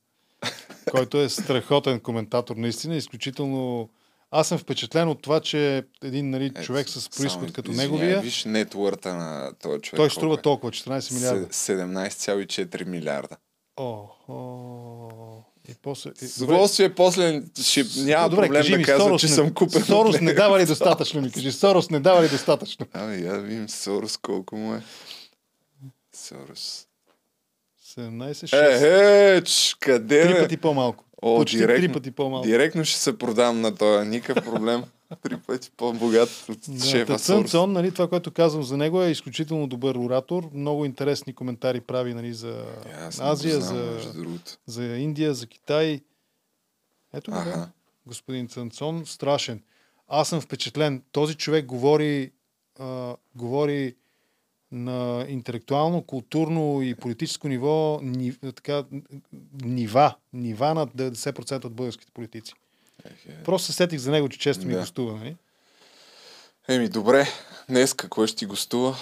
който е страхотен коментатор, наистина, изключително... Аз съм впечатлен от това, че един нали, човек с происход като извиня, неговия... Виж нетворта на този човек. Той струва е? толкова, 14 милиарда. 17,4 милиарда. О, о, и после... С удоволствие после ще няма Добре, проблем да кажа, Сорос че не, съм купен. Сорос не дава ли достатъчно, ми кажи. Сорос не дава ли достатъчно? Ами, я видим Сорос колко му е. Сорос. 17-6. Е, е, ч, къде Три пъти по-малко. О, Почти директно, три пъти по-малко. Директно ще се продам на този. Никакъв проблем. Три пъти по-богат от да, шефа Сорос. Цон, нали, това, което казвам за него е изключително добър оратор. Много интересни коментари прави нали, за Азия, знам, за, за Индия, за Китай. Ето ага. господин Цанцон, страшен. Аз съм впечатлен. Този човек говори, а, говори на интелектуално, културно и политическо ниво ни, така, нива, нива на 90% от българските политици. Е. Просто се сетих за него, че често ми да. гостува. Нали? Еми, добре. Днес какво ще ти гостува?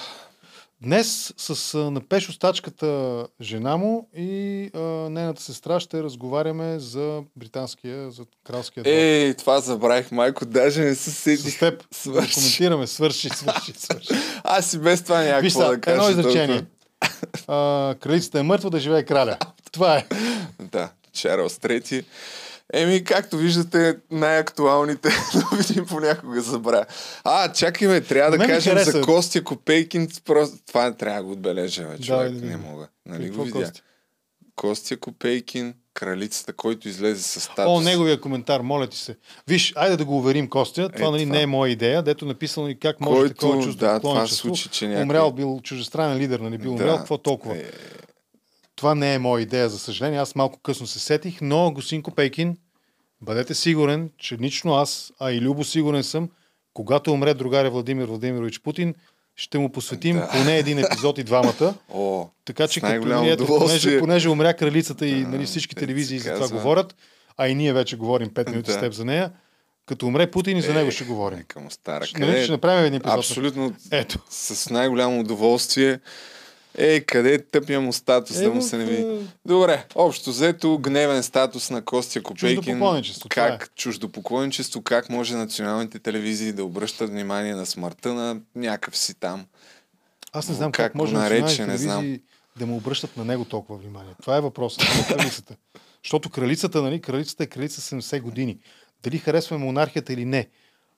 Днес с а, напеш остачката жена му и а, нейната сестра ще разговаряме за британския, за кралския двор. Ей, това забравих, майко, даже не се седих. С теб свърши. коментираме, свърши, свърши, свърши. Аз и без това някакво да кажа. едно изречение. А, кралицата е мъртва да живее краля. Това е. Да, Чарлз Трети. Еми, както виждате, най-актуалните новини понякога забравя. А, чакай ме, трябва да кажем хареса. за Костя Копейкин. Просто... Това не трябва да го отбележа, бе, човек. Да, не, не мога. Нали го видя? Костя? Костя Копейкин, кралицата, който излезе с статус. О, неговия коментар, моля ти се. Виж, айде да го уверим, Костя. Това, е, нали, това. не е моя идея, дето написано и как може който, такова чувство. Да, това случи, че някой... Умрял бил чужестранен лидер, нали бил да, умрял, какво толкова. Е... Това не е моя идея, за съжаление. Аз малко късно се сетих, но господин Копейкин, бъдете сигурен, че лично аз, а и Любо сигурен съм, когато умре другаря Владимир Владимирович Путин, ще му посветим да. поне един епизод и двамата. О, така че като ние, понеже, понеже умря кралицата и нали, всички телевизии за това говорят, а и ние вече говорим 5 минути да. с теб за нея, като умре Путин и за него ще говорим. Е, стара. Ще, нали, ще направим един епизод. Абсолютно. Ето. С най-голямо удоволствие. Е, къде е тъпия му статус, е, да му се не види? Добре, общо взето гневен статус на Костя Копейкин. Как е. чуждопоклонничество, как може националните телевизии да обръщат внимание на смъртта на някакъв си там. Аз не знам как, как може нарече, не знам. да му обръщат на него толкова внимание? Това е въпросът на кралицата. Защото кралицата, нали, кралицата е кралица 70 години. Дали харесваме монархията или не,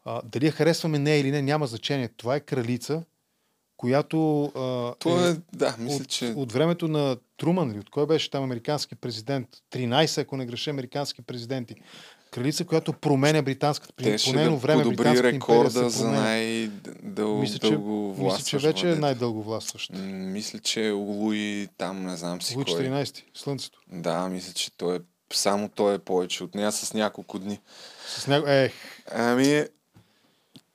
а, дали я харесваме не или не, няма значение. Това е кралица, която а, Това е, да, мисля, от, че... от времето на Труман ли, от кой беше там американски президент? 13, ако не греша, американски президенти. Кралица, която променя британската Те по нейно да време подобри рекорда за най-дълго Мисля, че, мисля, че вече е най-дълго властващ. Мисля, че е Луи там, не знам си Луи кой. 14, Слънцето. Да, мисля, че той е, само той е повече от нея с няколко дни. С няко... Ех, Ами,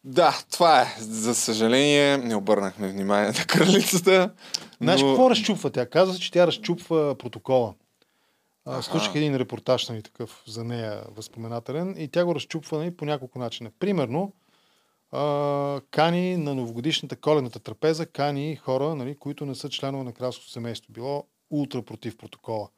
да, това е. За съжаление, не обърнахме внимание на кралицата. Знаеш но... какво разчупва тя? Казва се, че тя разчупва протокола. А, Случих един репортаж нали, такъв за нея възпоменателен и тя го разчупва нали, по няколко начина. Примерно, а, кани на новогодишната коледната трапеза, кани хора, нали, които не са членове на кралското семейство. Било ултра против протокола.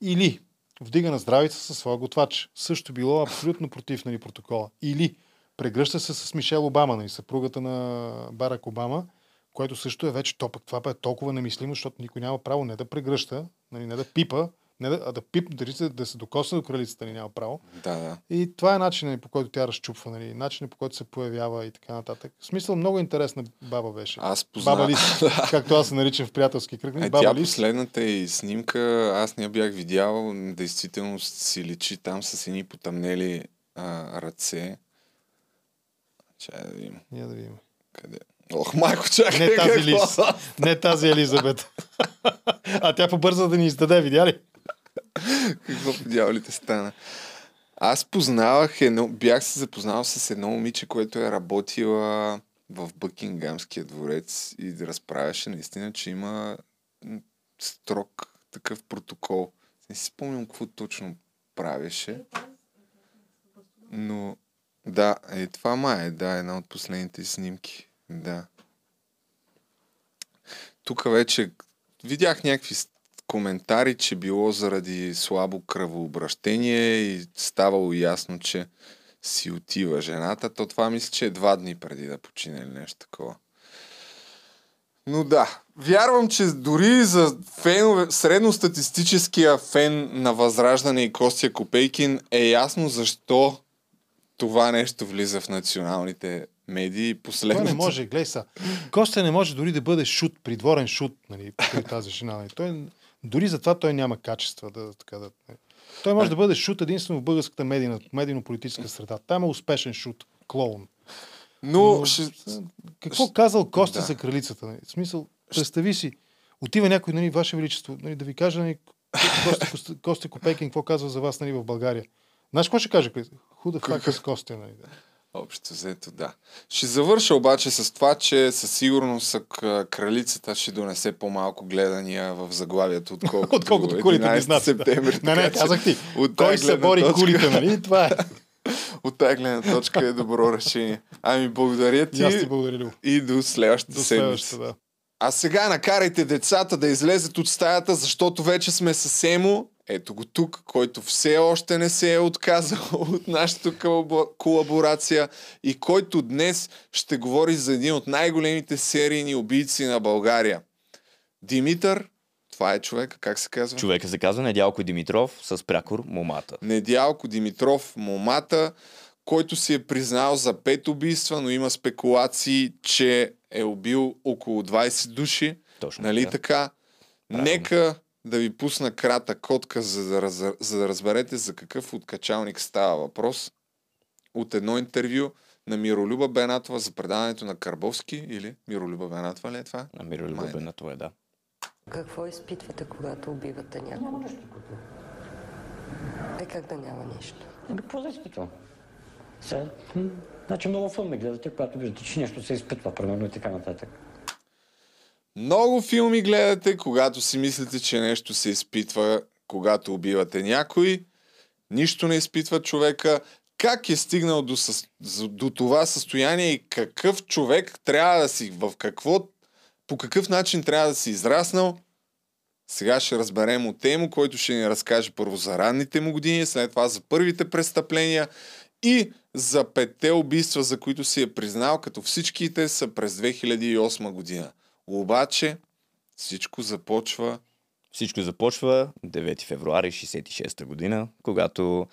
Или вдига на здравица със своя готвач. Също било абсолютно против нали, протокола. Или прегръща се с Мишел Обама, нали, съпругата на Барак Обама, което също е вече топък. Това е толкова немислимо, защото никой няма право не да прегръща, нали, не да пипа, не да, а да пип, дали се- да се докосне до кралицата ни няма право. Да, да. И това е начинът нали, по който тя разчупва, нали, начинът по който се появява и така нататък. В смисъл много интересна баба беше. Аз позна- Баба Лис, както аз се наричам в приятелски кръг. нали, Е, Баба тя Лис. последната и снимка, аз не я бях видял, действително си личи там с едни потъмнели а, ръце. Чай да видим. Я да видим. Къде? Ох, майко, чакай. Не тази? Лис. Не тази Елизабет. а тя побърза да ни издаде, видя ли? Какво по дяволите стана? Аз познавах едно, бях се запознал с едно момиче, което е работила в Бъкингамския дворец и разправяше наистина, че има строг такъв протокол. Не си спомням какво точно правеше. Но да, е това май е, да, една от последните снимки. Да. Тук вече видях някакви коментари, че било заради слабо кръвообращение и ставало ясно, че си отива жената. То това мисля, че е два дни преди да почине или нещо такова. Но да, вярвам, че дори за фенове, средностатистическия фен на Възраждане и Костя Копейкин е ясно защо това нещо влиза в националните медии. Той Последното... не може, гледай са. Костя не може дори да бъде шут, придворен шут, нали, при тази жена. Нали. Той, дори за това той няма качества. Да, така, да, нали. Той може да бъде шут единствено в българската медийна, медийно-политическа среда. Там е успешен шут, клоун. Но, ще... Какво казал Костя Да. за кралицата? Нали? В смисъл, представи си, отива някой, нали, Ваше Величество, нали, да ви каже нали, Костя, Костя Копейкин какво казва за вас нали, в България. Знаеш какво ще каже? Худа факт с Костя. Да. Общо взето, да. Ще завърша обаче с това, че със сигурност кралицата ще донесе по-малко гледания в заглавието, отколкото, Отколкото кулите 11 близнаци, да. септември. Не, не, казах ти. от Кой гледна събори точка- кулите, нали? Това е. От тази гледна точка е добро решение. Ами, благодаря ти. И аз ти благодаря. И до следващата седмица. да. А сега накарайте децата да излезат от стаята, защото вече сме с Емо. Ето го тук, който все още не се е отказал от нашата колабо- колаборация и който днес ще говори за един от най-големите серийни убийци на България. Димитър, това е човек, как се казва? Човека се казва Недялко Димитров с прякор Момата. Недялко Димитров Момата, който си е признал за пет убийства, но има спекулации, че е убил около 20 души. Точно нали така. така? Нека да ви пусна кратък котка, за да, раз, за да разберете за какъв откачалник става въпрос. От едно интервю на Миролюба Бенатова за предаването на Карбовски или Миролюба Бенатова ли е това? На Миролюба Май не. Бенатова е, да. Какво изпитвате, когато убивате някого? Няма нищо Е, как да няма нищо? Ами, какво да изпитвам? Сега, значи много филми гледате, когато виждате, че нещо се изпитва, примерно и така нататък. Много филми гледате, когато си мислите, че нещо се изпитва, когато убивате някой. Нищо не изпитва човека. Как е стигнал до, до това състояние и какъв човек трябва да си, в какво, по какъв начин трябва да си израснал, сега ще разберем от Емо, който ще ни разкаже първо за ранните му години, след това за първите престъпления и за петте убийства, за които си е признал, като всичките са през 2008 година. Обаче, Всичко започва всичко започва 9 февруари 66 година, когато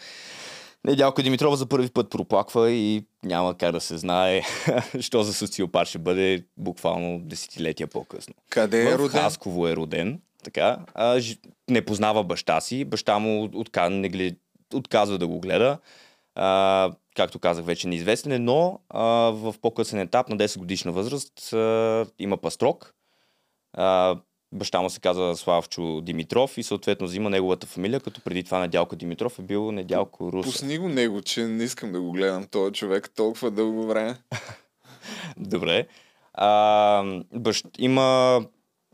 Недялко Димитрова за първи път проплаква и няма как да се знае, що за социопат ще бъде буквално десетилетия по-късно. Къде е в роден? Хасково е роден, така. А, не познава баща си. Баща му отка... не глед... отказва да го гледа. А, както казах, вече неизвестен е, но а, в по-късен етап на 10 годишна възраст а, има пастрок. А, Баща му се казва Славчо Димитров и съответно взима неговата фамилия, като преди това Недялко Димитров е бил Недялко Руса. Пусни го него, че не искам да го гледам този човек толкова дълго време. Добре. А, бащ... Има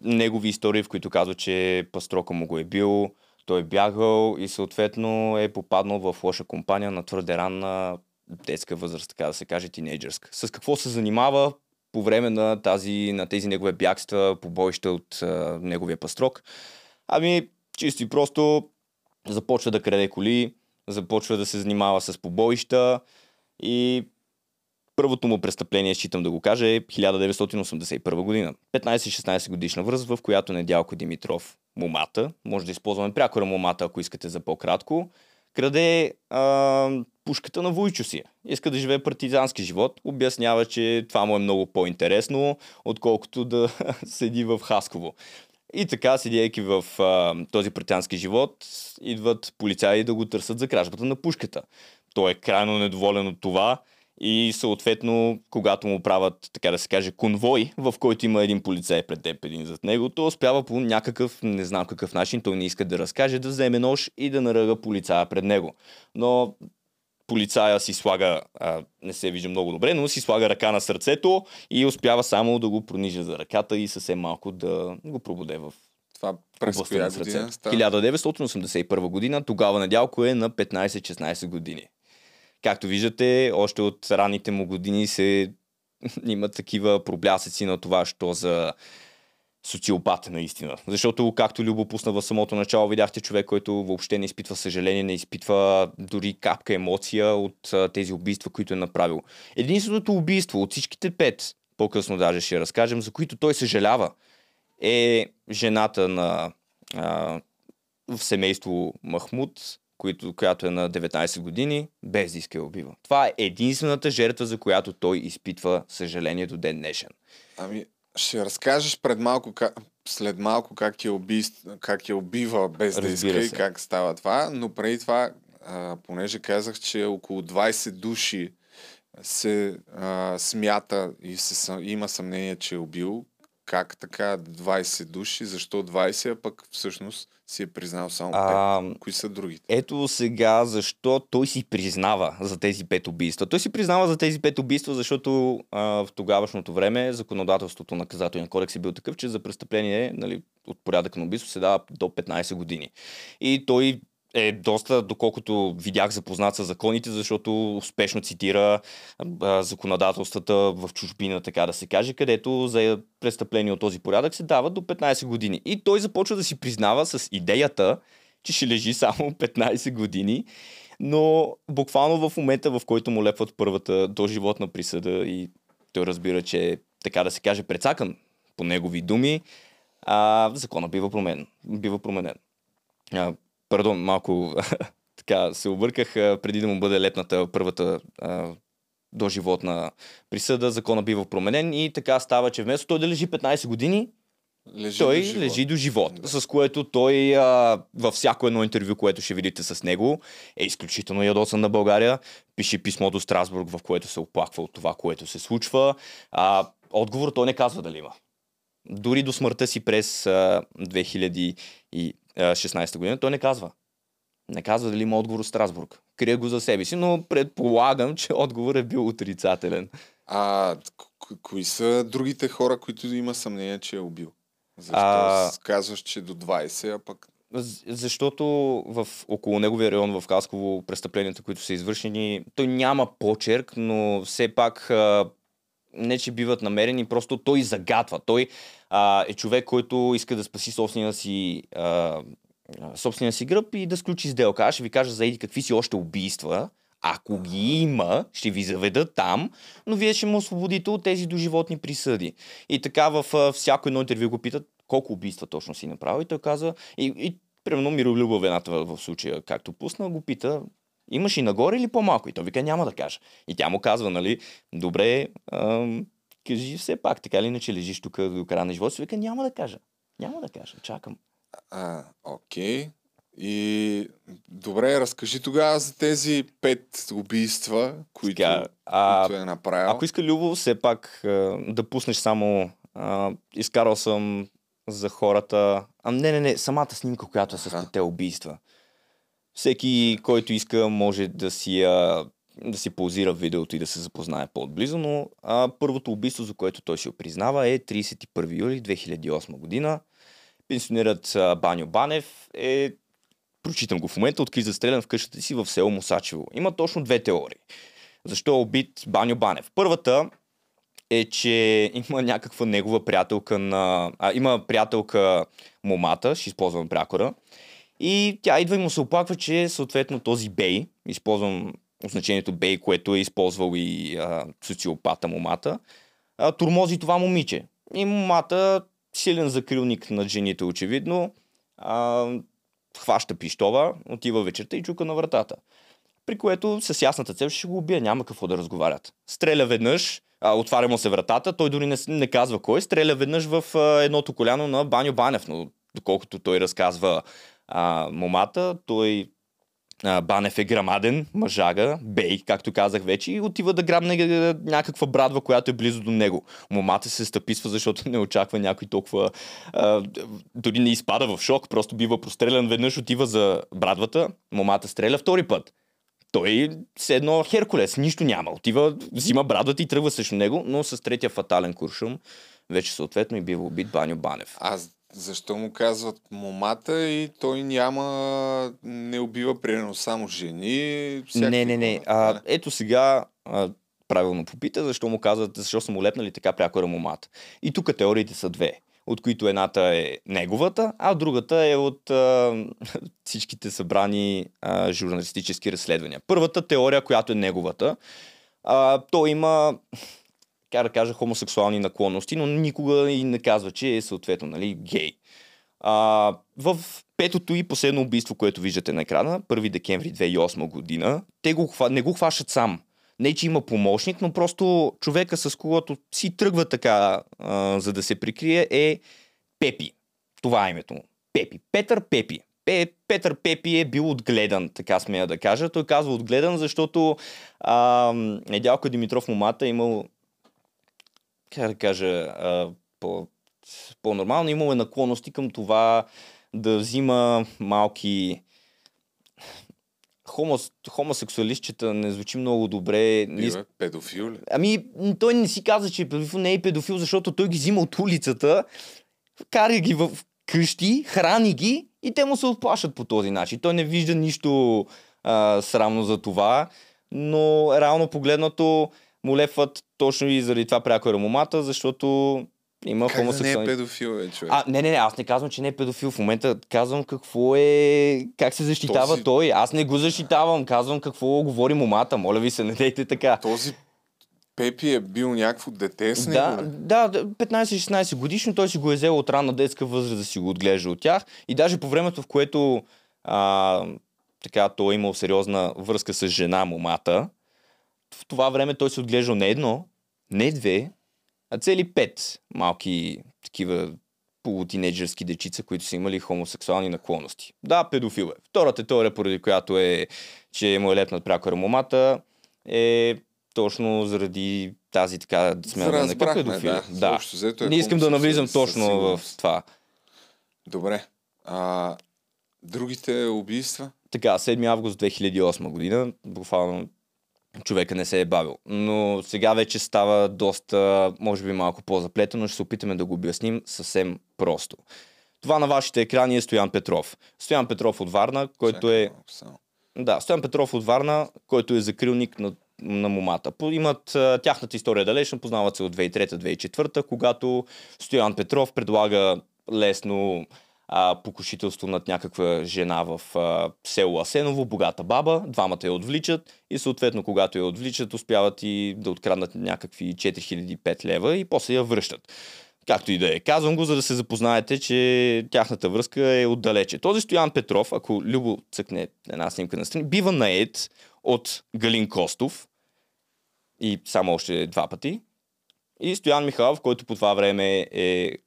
негови истории, в които казва, че пастрока му го е бил, той е бягал и съответно е попаднал в лоша компания на твърде ранна детска възраст, така да се каже, тинейджърска. С какво се занимава? по време на, тази, на тези негови бягства, побоища от а, неговия пастрок. Ами, чисто и просто започва да краде коли, започва да се занимава с побоища и първото му престъпление, считам да го кажа, е 1981 година. 15-16 годишна връз, в която Недялко Димитров, момата, може да използваме прякора момата, ако искате за по-кратко, краде а, пушката на Войчо си. Иска да живее партизански живот. Обяснява, че това му е много по-интересно, отколкото да седи в Хасково. И така, седейки в а, този партизански живот, идват полицаи да го търсят за кражбата на пушката. Той е крайно недоволен от това и съответно, когато му правят, така да се каже, конвой, в който има един полицай пред теб, един зад него, то успява по някакъв, не знам какъв начин, той не иска да разкаже, да вземе нож и да наръга полицая пред него. Но полицая си слага, а, не се вижда много добре, но си слага ръка на сърцето и успява само да го пронижа за ръката и съвсем малко да го пробуде в това през коя година става? 1981 година, тогава Надялко е на 15-16 години. Както виждате, още от ранните му години се има такива проблясъци на това, що за социопат наистина. Защото, както Любо пусна в самото начало, видяхте човек, който въобще не изпитва съжаление, не изпитва дори капка емоция от а, тези убийства, които е направил. Единственото убийство от всичките пет, по-късно даже ще разкажем, за които той съжалява, е жената на а, в семейство Махмуд, които, която е на 19 години, без да иска я убива. Това е единствената жертва, за която той изпитва съжаление до ден днешен. Ами, ще разкажеш пред малко, как, след малко как я, уби, как я убива без Разбира да иска и как става това, но преди това, а, понеже казах, че около 20 души се а, смята и се, има съмнение, че е убил, как така 20 души, защо 20, а пък всъщност си е признал само 5. А, Кои са другите? Ето сега защо той си признава за тези пет убийства. Той си признава за тези пет убийства, защото а, в тогавашното време законодателството на наказателния кодекс е бил такъв, че за престъпление нали, от порядък на убийство се дава до 15 години. И той е доста, доколкото видях запознат с законите, защото успешно цитира а, законодателствата в чужбина, така да се каже, където за престъпление от този порядък се дава до 15 години. И той започва да си признава с идеята, че ще лежи само 15 години, но буквално в момента, в който му лепват първата доживотна присъда и той разбира, че така да се каже, прецакан по негови думи, а, закона бива променен. Бива променен. Пардон, малко така се обърках, преди да му бъде летната първата а, доживотна присъда, закона бива променен и така става, че вместо той да лежи 15 години, лежи той до живот. лежи до живот, да. с което той а, във всяко едно интервю, което ще видите с него, е изключително ядосан на България. Пише писмо до Страсбург, в което се оплаква от това, което се случва. А, отговор той не казва дали има. Дори до смъртта си през а, 16 година, той не казва. Не казва дали има отговор от Страсбург. Крие го за себе си, но предполагам, че отговор е бил отрицателен. А ко- кои са другите хора, които има съмнение, че е убил? Защо а... казваш, че до 20, а пък защото в около неговия район в Хасково престъпленията, които са извършени, той няма почерк, но все пак не, че биват намерени, просто той загатва. Той а, е човек, който иска да спаси собствения си а, собствения си гръб и да сключи сделка. Аз ще ви кажа за еди какви си още убийства. Ако ги има, ще ви заведа там, но вие ще му освободите от тези доживотни присъди. И така в всяко едно интервю го питат, колко убийства точно си направил. И той каза, и, и примерно Миролюба Вената в, в случая, както пусна, го пита, имаш и нагоре или по-малко? И той вика, няма да кажа. И тя му казва, нали, добре, ам, кажи все пак, така ли иначе лежиш тук до края на живота си? Вика, няма да кажа. Няма да кажа, чакам. А, окей. И добре, разкажи тогава за тези пет убийства, които, Сега, а, които е направил. Ако иска Любо, все пак да пуснеш само а, изкарал съм за хората. А не, не, не, самата снимка, която е с пете убийства. Всеки, който иска, може да си, а, да си позира видеото и да се запознае по-отблизо, но а, първото убийство, за което той си признава е 31 юли 2008 година. Пенсионерът Баню Банев е прочитам го в момента, откри застрелян в къщата си в село Мусачево. Има точно две теории. Защо е убит Баню Банев? Първата е, че има някаква негова приятелка на... А, има приятелка момата, ще използвам прякора, и тя идва и му се оплаква, че съответно този бей, използвам означението бей, което е използвал и а, социопата момата, а, турмози това момиче. И момата, силен закрилник на жените очевидно, а, хваща пищова, отива вечерта и чука на вратата. При което с ясната цел ще го убие, няма какво да разговарят. Стреля веднъж, а, отваря му се вратата, той дори не, не казва кой, стреля веднъж в а, едното коляно на Баню Банев, но доколкото той разказва а, момата, той а, Банев е грамаден, мъжага, бей, както казах вече, и отива да грабне някаква брадва, която е близо до него. Момата се стъписва, защото не очаква някой толкова... А, дори не изпада в шок, просто бива прострелян веднъж, отива за брадвата, момата стреля втори път той се едно Херкулес, нищо няма. Отива, взима брадата и тръгва срещу него, но с третия фатален куршум вече съответно и бива убит Баню Банев. А защо му казват момата и той няма, не убива примерно само жени? Не, не, не. А, ето сега а, правилно попита, защо му казват, защо са му лепнали така пряко момата. И тук теориите са две от които едната е неговата, а другата е от а, всичките събрани а, журналистически разследвания. Първата теория, която е неговата, а, той има, как да кажа, хомосексуални наклонности, но никога и не казва, че е съответно нали, гей. А, в петото и последно убийство, което виждате на екрана, 1 декември 2008 година, те го, не го хващат сам не че има помощник, но просто човека с когото си тръгва така, а, за да се прикрие е Пепи. Това е името му. Пепи. Петър Пепи. Пе, Петър Пепи е бил отгледан, така смея да кажа. Той казва отгледан, защото а, Недялко Димитров момата е имал, как да кажа, а, по, по-нормално, имал е наклонности към това да взима малки хомос, хомосексуалистчета не звучи много добре. Не... педофил ли? Ами, той не си каза, че е педофил, не е педофил, защото той ги взима от улицата, каря ги в къщи, храни ги и те му се отплашат по този начин. Той не вижда нищо а, срамно за това, но реално погледнато му лепват точно и заради това пряко е рамомата, защото има как хомосексуални... Да не е педофил, е, човек? А, не, не, не, аз не казвам, че не е педофил. В момента казвам какво е... Как се защитава Този... той. Аз не го защитавам. Казвам какво говори момата. Моля ви се, не дейте така. Този Пепи е бил някакво дете с него? Да, да 15-16 годишно. Той си го е взел от ранна детска възраст да си го отглежда от тях. И даже по времето, в което а, така, той е имал сериозна връзка с жена, момата, в това време той се отглеждал не едно, не две, а цели пет малки такива полутинеджерски дечица, които са имали хомосексуални наклонности. Да, педофил е. Втората теория, поради която е, че му е лепнат пряко момата, е точно заради тази така смяна на педофил. Да, да. Взето е Не искам да навлизам точно в това. Добре. А, другите убийства? Така, 7 август 2008 година, буквално човека не се е бавил. Но сега вече става доста, може би малко по-заплетено, ще се опитаме да го обясним съвсем просто. Това на вашите екрани е Стоян Петров. Стоян Петров от Варна, който е... Да, Стоян Петров от Варна, който е закрилник на, на момата. Имат тяхната история далечно, познават се от 2003-2004, когато Стоян Петров предлага лесно а, покушителство над някаква жена в а, село Асеново, богата баба, двамата я отвличат и съответно когато я отвличат успяват и да откраднат някакви 4005 лева и после я връщат. Както и да е. Казвам го, за да се запознаете, че тяхната връзка е отдалече. Този Стоян Петров, ако Любо цъкне една снимка на страни, бива наед от Галин Костов и само още два пъти. И Стоян Михайлов, който по това време е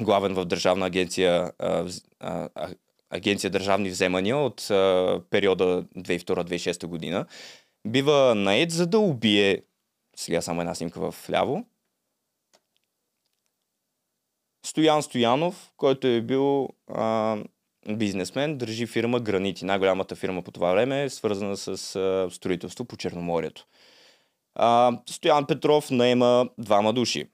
главен в Държавна агенция, а, а, агенция Държавни вземания от а, периода 2002-2006 година, бива наед за да убие, сега само една снимка в ляво, Стоян Стоянов, който е бил а, бизнесмен, държи фирма Гранити. Най-голямата фирма по това време свързана с а, строителство по Черноморието. А, Стоян Петров наема двама души.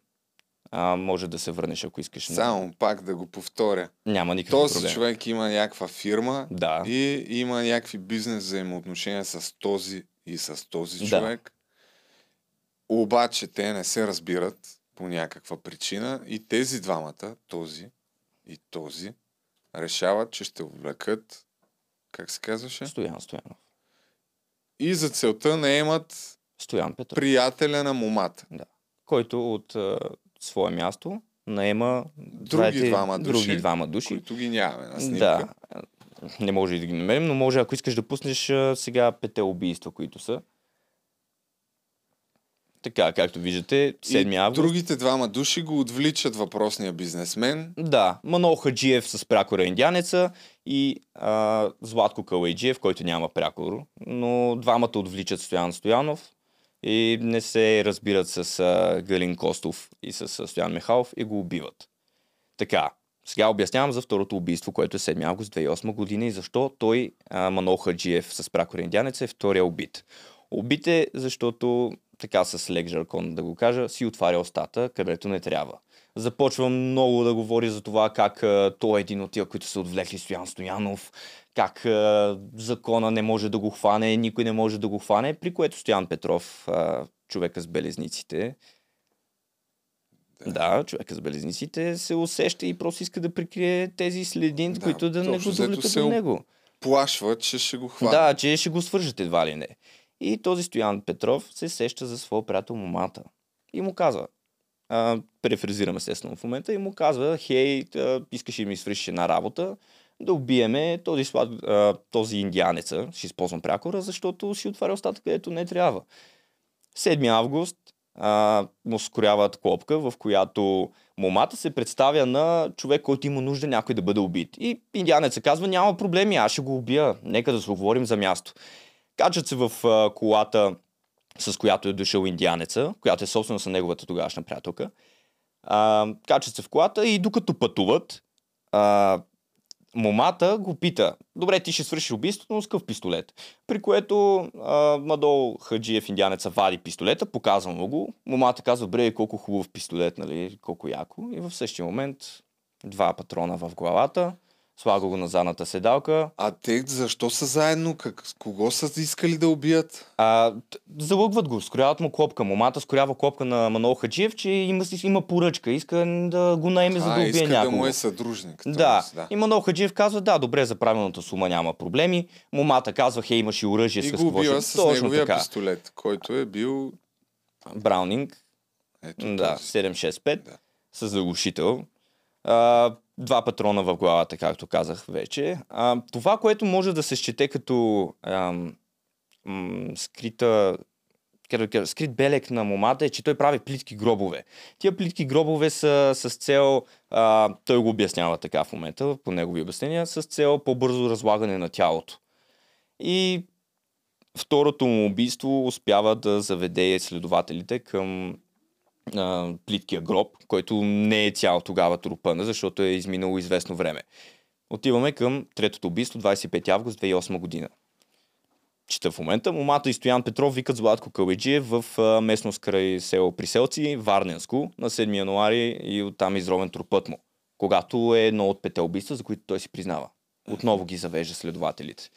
А, може да се върнеш, ако искаш. Само пак да го повторя. Няма никакъв този проблем. човек има някаква фирма да. и има някакви бизнес взаимоотношения с този и с този Да. човек. Обаче те не се разбират по някаква причина и тези двамата, този и този, решават, че ще увлекат, как се казваше? Стоян Стоянов. И за целта не имат Стоян Петров. приятеля на момата. Да. Който от свое място наема Други знаете, двама души, други двама души. които ги нямаме на снимка. Да. Не може и да ги намерим, но може, ако искаш да пуснеш сега пете убийства, които са. Така, както виждате, 7 И август. другите двама души го отвличат въпросния бизнесмен. Да, Манол Хаджиев с прякора индянеца и а, Златко Калайджиев, който няма прякор, но двамата отвличат Стоян Стоянов и не се разбират с а, Галин Костов и с а, Стоян Михайлов и го убиват. Така, сега обяснявам за второто убийство, което е 7 август 2008 година и защо той, а, Манол Хаджиев с прякора индянеца, е втория убит. Убит е, защото, така с лек жаркон да го кажа, си отваря устата, където не трябва. Започва много да говори за това как а, той е един от тия, които са отвлекли Стоян Стоянов, как а, закона не може да го хване, никой не може да го хване, при което Стоян Петров, а, човека с белезниците, да, човека с белезниците се усеща и просто иска да прикрие тези следи, да, които да не го довлекат до него. Плашва, че ще го хване. Да, че ще го свържат едва ли не. И този Стоян Петров се сеща за своя приятел момата. И му казва, а, префразирам естествено в момента, и му казва, хей, а, искаш ли да ми свършиш една работа, да убиеме този, слад, този индианеца, ще използвам прякора, защото си отваря устата, където не трябва. 7 август а, му скоряват клопка, в която момата се представя на човек, който има нужда някой да бъде убит. И индианеца казва, няма проблеми, аз ще го убия, нека да се оговорим за място. Качат се в а, колата, с която е дошъл индианеца, която е собствена на неговата тогавашна приятелка. А, качат се в колата и докато пътуват, а, момата го пита, добре, ти ще свършиш убийството, но с къв пистолет. При което а, Мадол Хаджиев, индианеца, вади пистолета, показва му го. Момата казва, бре, колко хубав пистолет, нали, колко яко. И в същия момент два патрона в главата, слага го на задната седалка. А те защо са заедно? Как, кого са искали да убият? А, залъгват го, скоряват му клопка. Момата скорява клопка на Манол Хаджиев, че има, има поръчка, иска да го наеме, за да а, убие иска някого. да му е съдружник. Да. т.е. да. И Манол Хаджиев казва, да, добре, за правилната сума няма проблеми. Момата казва, хей, имаш и оръжие И с какво ще... с Точно неговия така. пистолет, който е бил... Браунинг. Ето да, 765 да. с заглушител. А, два патрона в главата, както казах вече. А, това, което може да се счете като ам, м, скрита скрит белег на момата е, че той прави плитки гробове. Тия плитки гробове са с цел, а, той го обяснява така в момента, по негови обяснения, с цел по-бързо разлагане на тялото. И второто му убийство успява да заведе следователите към а, плиткия гроб, който не е цял тогава трупана, защото е изминало известно време. Отиваме към третото убийство, 25 август 2008 година. Чета в момента. Момата и Стоян Петров викат Златко Каледжиев в местност край село Приселци, Варненско, на 7 януари и оттам е изровен трупът му, когато е едно от пете убийства, за които той си признава. Отново ги завежда следователите.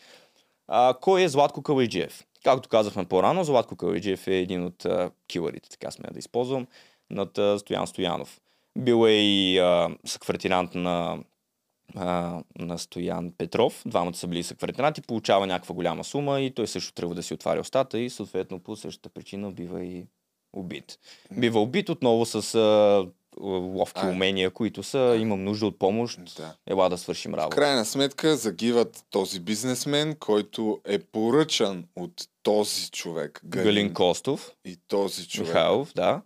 А, кой е Златко Калайджиев? Както казахме по-рано, Златко Калайджиев е един от а, килърите, така сме да използвам, над а, Стоян Стоянов. Бил е и а, съквартирант на, а, на Стоян Петров. Двамата са били съквартиранти, получава някаква голяма сума и той също трябва да си отваря устата и съответно по същата причина бива и убит. Бива убит отново с а, ловки а, умения, които са, имам нужда от помощ, да. ела да свършим работа. В крайна сметка загиват този бизнесмен, който е поръчан от този човек. Галин, Галин Костов. И този човек. Михайлов, да.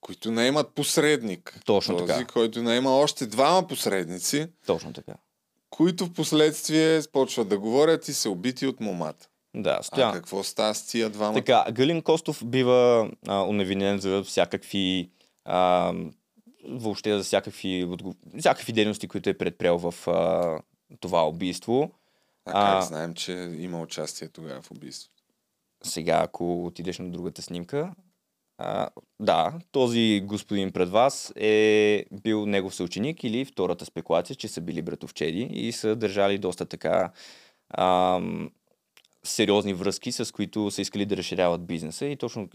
Които не имат посредник. Точно този, така. който не има още двама посредници. Точно така. Които в последствие почват да говорят и се убити от момата. Да, стоян. А какво става с тия двама? Така, Галин Костов бива а, уневинен за всякакви а, въобще за всякакви, всякакви дейности, които е предприел в а, това убийство. А, а как знаем, че има участие тогава в убийството? Сега, ако отидеш на другата снимка, а, да, този господин пред вас е бил негов съученик или втората спекулация, че са били братовчеди и са държали доста така а, сериозни връзки, с които са искали да разширяват бизнеса и точно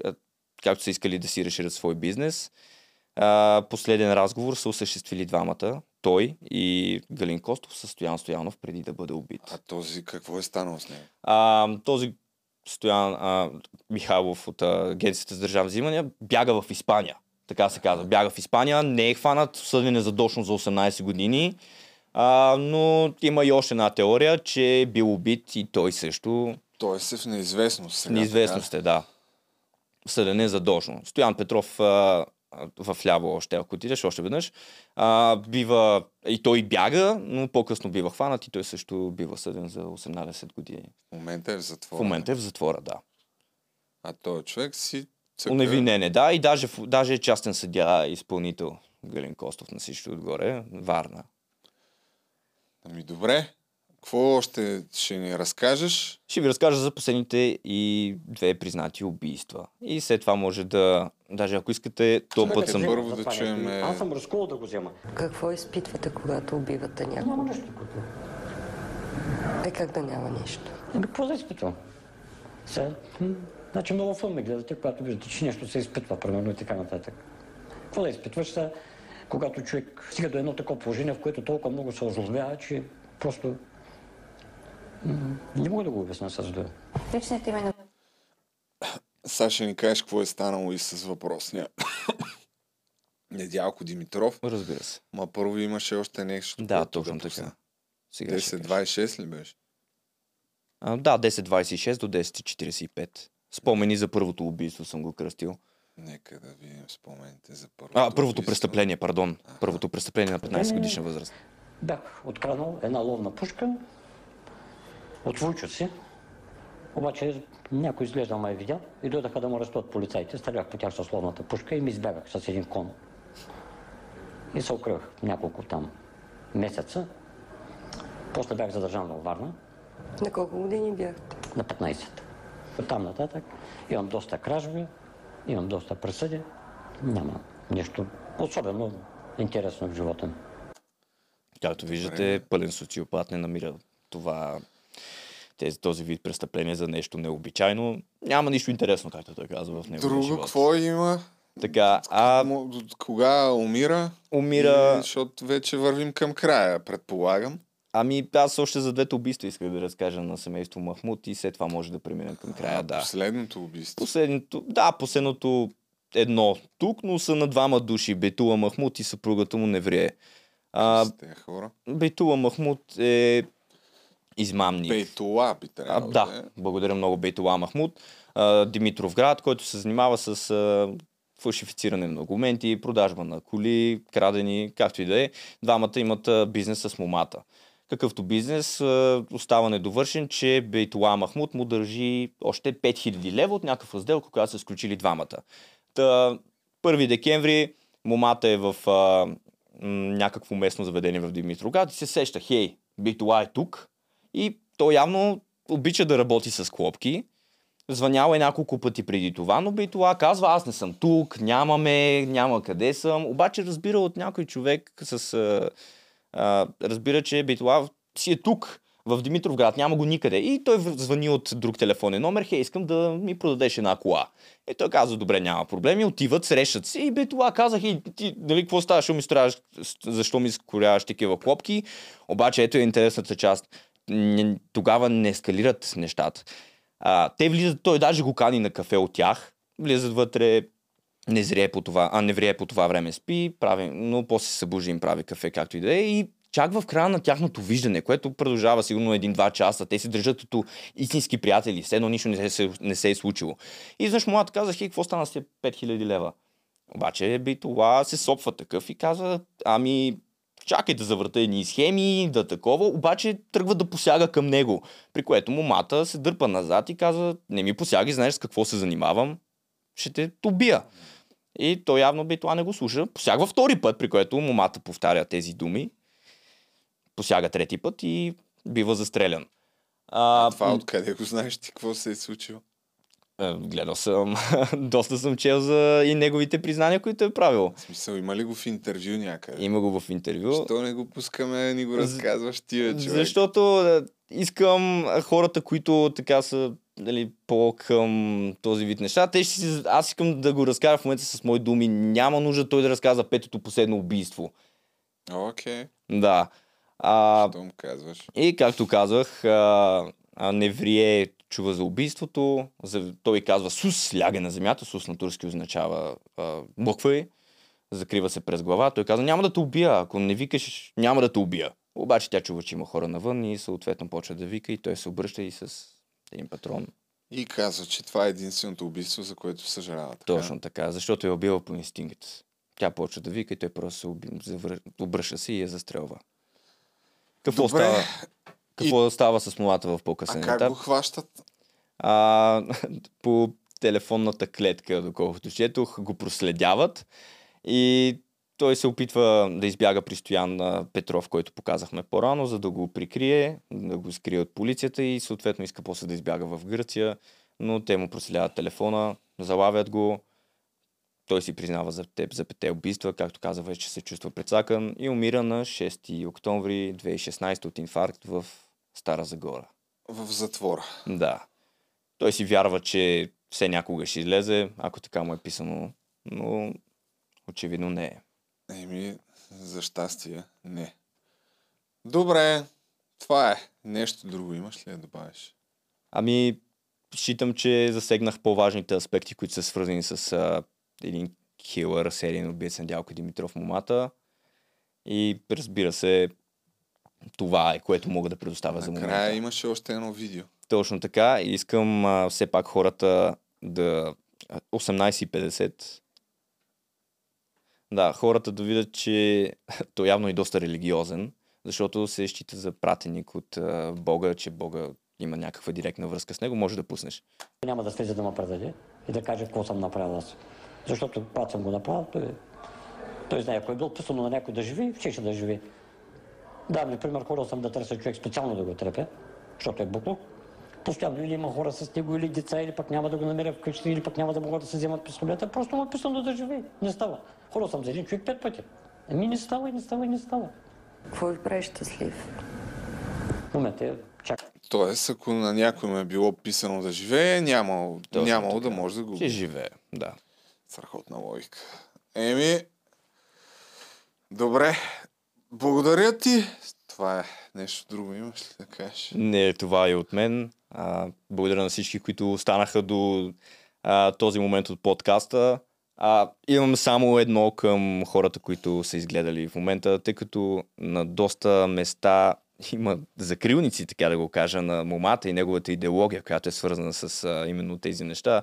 както са искали да си разширят свой бизнес. А, последен разговор са осъществили двамата, той и Галин Костов с Стоян Стоянов преди да бъде убит. А този какво е станало с него? А, този Стоян а, Михайлов от Агенцията за държавни взимания бяга в Испания. Така се казва. Бяга в Испания, не е хванат, съден е задочно за 18 години. А, но има и още една теория, че е бил убит и той също. Той е в неизвестност. Сега, неизвестност е, да. Съден е задочно. Стоян Петров а, в ляво още, ако отидеш още веднъж, а, бива, и той бяга, но по-късно бива хванат и той също бива съден за 18 години. В момента е в затвора. В момента е в затвора, да. А този човек си... Цъка... Уневинен е, да, и даже, даже е частен съдя, изпълнител Галин Костов на всичко отгоре, Варна. Ами добре, какво още ще ни разкажеш? Ще ви разкажа за последните и две признати убийства. И след това може да... Даже ако искате, то път съм... Първо да чуем... Аз съм рискувал да го взема. Какво изпитвате, когато убивате някого? Няма нищо. Е, как да няма нищо? Ами, какво да изпитвам? Сега, значи много филми гледате, когато виждате, че нещо се изпитва, примерно и така нататък. Какво да изпитваш сега, когато човек стига до едно такова положение, в което толкова много се оживява, че просто не мога да го обясня с две. Личният име на... Саша ни кажеш какво е станало и с въпросния. Недялко Димитров. Разбира се. Ма първо имаше още нещо. Да, точно да така. 10-26 ли беше? А, да, 10.26 до 10.45. Спомени за първото убийство съм го кръстил. Нека да видим спомените за първото А, първото убийство. престъпление, пардон. А-ха. Първото престъпление на 15 годишна възраст. Бях откраднал една ловна пушка, от войчо си. Обаче някой изглежда ме е видял и дойдаха да му арестуват полицайите. Стрелях по тях с словната пушка и ми избягах с един кон. И се укрих няколко там месеца. После бях задържан във Варна. На колко години бяхте? На 15. От там нататък имам доста кражби, имам доста присъди. Няма нещо особено интересно в живота ми. Както виждате, пълен социопат не намира това тези, този вид престъпление за нещо необичайно. Няма нищо интересно, както той казва в него. Друго, какво има? Така, а... Кога умира? Умира... И, защото вече вървим към края, предполагам. Ами аз още за двете убийства исках да разкажа на семейство Махмут и след това може да преминем към края, а, да. Последното убийство? Последното, да, последното едно тук, но са на двама души. Бетула Махмут и съпругата му Неврие. А, хора? Бетула Махмут е измамник. Бейтула би трябвало. да, да, благодаря много Бейтула Махмуд. А, Димитров град, който се занимава с а, фалшифициране на документи, продажба на коли, крадени, както и да е. Двамата имат а, бизнес с момата. Какъвто бизнес а, остава недовършен, че Бейтула Махмуд му държи още 5000 лева от някакъв раздел, когато са сключили двамата. Та, 1 декември момата е в а, някакво местно заведение в Димитроград и се сеща, хей, Бейтула е тук, и той явно обича да работи с клопки. Звънял е няколко пъти преди това, но Бейтола казва, аз не съм тук, нямаме, няма къде съм. Обаче разбира от някой човек с... А, а, разбира, че Бейтола си е тук, в Димитровград, няма го никъде. И той звъни от друг телефонен номер, хей, искам да ми продадеш една кола. И той казва, добре, няма проблеми, отиват, срещат се. И бе това казах, и ти, нали, какво става, защо ми строяваш, защо ми скоряваш такива клопки. Обаче, ето е интересната част не, тогава не ескалират нещата. А, те влизат, той даже го кани на кафе от тях, влизат вътре, не зрее по това, а не врие по това време спи, прави, но после се събужда им прави кафе, както и да е. И чак в края на тяхното виждане, което продължава сигурно един-два часа, те се държат като истински приятели, все едно нищо не се, не се е случило. И изведнъж му казах, и какво стана с 5000 лева? Обаче би това се сопва такъв и казва, ами чакай да завърта едни схеми, да такова, обаче тръгва да посяга към него, при което момата се дърпа назад и казва, не ми посягай, знаеш с какво се занимавам, ще те убия. И той явно би това не го слуша. Посягва втори път, при което момата повтаря тези думи. Посяга трети път и бива застрелян. А, това откъде го знаеш ти, какво се е случило? Е, гледал съм, доста съм чел за и неговите признания, които е правил. В смисъл, има ли го в интервю някъде? Има го в интервю. Защо не го пускаме, ни го разказваш ти, човек? Защото е, искам хората, които така са дали, по-към този вид неща. Те ще си, аз искам да го разкажа в момента с мои думи. Няма нужда той да разказва петото последно убийство. Окей. Okay. Да. А, му казваш? И както казах, а, а Неврие чува за убийството. За, той казва Сус, ляга на земята. Сус на турски означава а, букви. Закрива се през глава. Той казва, няма да те убия. Ако не викаш, няма да те убия. Обаче тя чува, че има хора навън и съответно почва да вика и той се обръща и с един патрон. И казва, че това е единственото убийство, за което съжалява. Така? Точно така, защото е убила по инстинкт. Тя почва да вика и той просто се уби... обръща се и я застрелва. Какво Добре. става? Какво и... става с мулата в по-късен етап? А как го хващат? А, по телефонната клетка, доколкото четох, го проследяват и той се опитва да избяга при Стоян Петров, който показахме по-рано, за да го прикрие, да го скрие от полицията и съответно иска после да избяга в Гърция, но те му проследяват телефона, залавят го, той си признава за теб за пете убийства, както каза вече се чувства предсакан и умира на 6 октомври 2016 от инфаркт в Стара Загора. В затвора. Да. Той си вярва, че все някога ще излезе, ако така му е писано, но очевидно не е. Еми, за щастие, не. Добре, това е. Нещо друго имаш ли да добавиш? Ами, считам, че засегнах по-важните аспекти, които са свързани с а, един хилър, сериен убиец на Дялко Димитров Момата. И разбира се, това е, което мога да предоставя Накрая за момента. Накрая имаше още едно видео. Точно така. И искам а, все пак хората да... 18.50 да, хората да видят, че той явно е доста религиозен, защото се счита за пратеник от а, Бога, че Бога има някаква директна връзка с него, може да пуснеш. Няма да слезе да ме предаде и да каже какво съм направил аз. Защото когато съм го направил, той, той знае, ако е бил писано на някой да живи, ще да живи. Да, например, ходил съм да търся човек специално да го трепя, защото е буклук. Постоянно или има хора с него, или деца, или пък няма да го намеря вкъщи, или пък няма да могат да се вземат пистолета. Просто му е писано да живее. Не става. Ходил съм за един човек пет пъти. Ами не става, и не става, и не става. Какво ви прави щастлив? Момента е чак. Тоест, ако на някой му е било писано да живее, нямало, нямало да може да го... Ще живее, да. Страхотна логика. Еми, добре. Благодаря ти. Това е нещо друго. Имаш ли да кажеш? Не, това е от мен. А, благодаря на всички, които останаха до а, този момент от подкаста. А, имам само едно към хората, които са изгледали в момента, тъй като на доста места има закрилници, така да го кажа, на момата и неговата идеология, която е свързана с а, именно тези неща.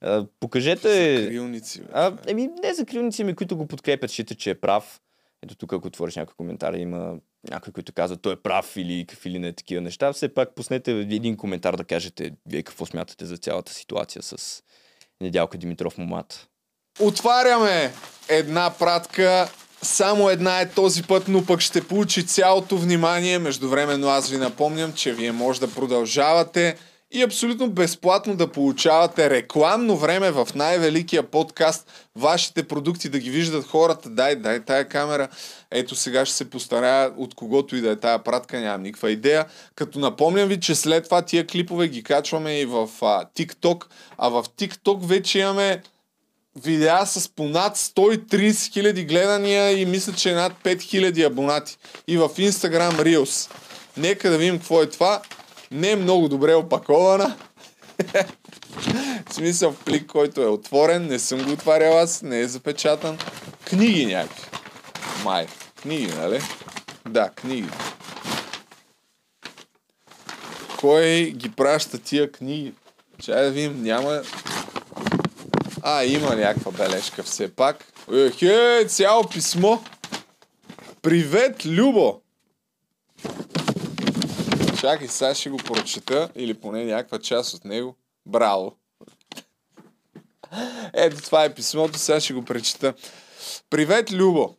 А, покажете... Закрилници. Бе, а, еми, не закрилници, ми, които го подкрепят, считат, че е прав. Ето тук, ако отвориш някой коментар, има някой, който казва, той е прав или какви ли не такива неща. Все пак пуснете един коментар да кажете вие какво смятате за цялата ситуация с Недялка Димитров Момата. Отваряме една пратка. Само една е този път, но пък ще получи цялото внимание. Междувременно аз ви напомням, че вие може да продължавате и абсолютно безплатно да получавате рекламно време в най-великия подкаст, вашите продукти да ги виждат хората. Дай, дай тая камера. Ето сега ще се постарая от когото и да е тая пратка, нямам никаква идея. Като напомням ви, че след това тия клипове ги качваме и в а, TikTok, а в TikTok вече имаме видеа с понад 130 хиляди гледания и мисля, че над 5 хиляди абонати. И в Instagram Reels. Нека да видим какво е това. Не е много добре опакована. В смисъл плик, който е отворен, не съм го отварял аз, не е запечатан. Книги някакви. Май. Книги, нали? Да, книги. Кой ги праща тия книги? Чай да видим, няма... А, има някаква бележка все пак. Ехе, цяло писмо. Привет, Любо! Чакай, сега ще го прочета, или поне някаква част от него. Браво! Ето това е писмото, сега ще го пречета. Привет, Любо!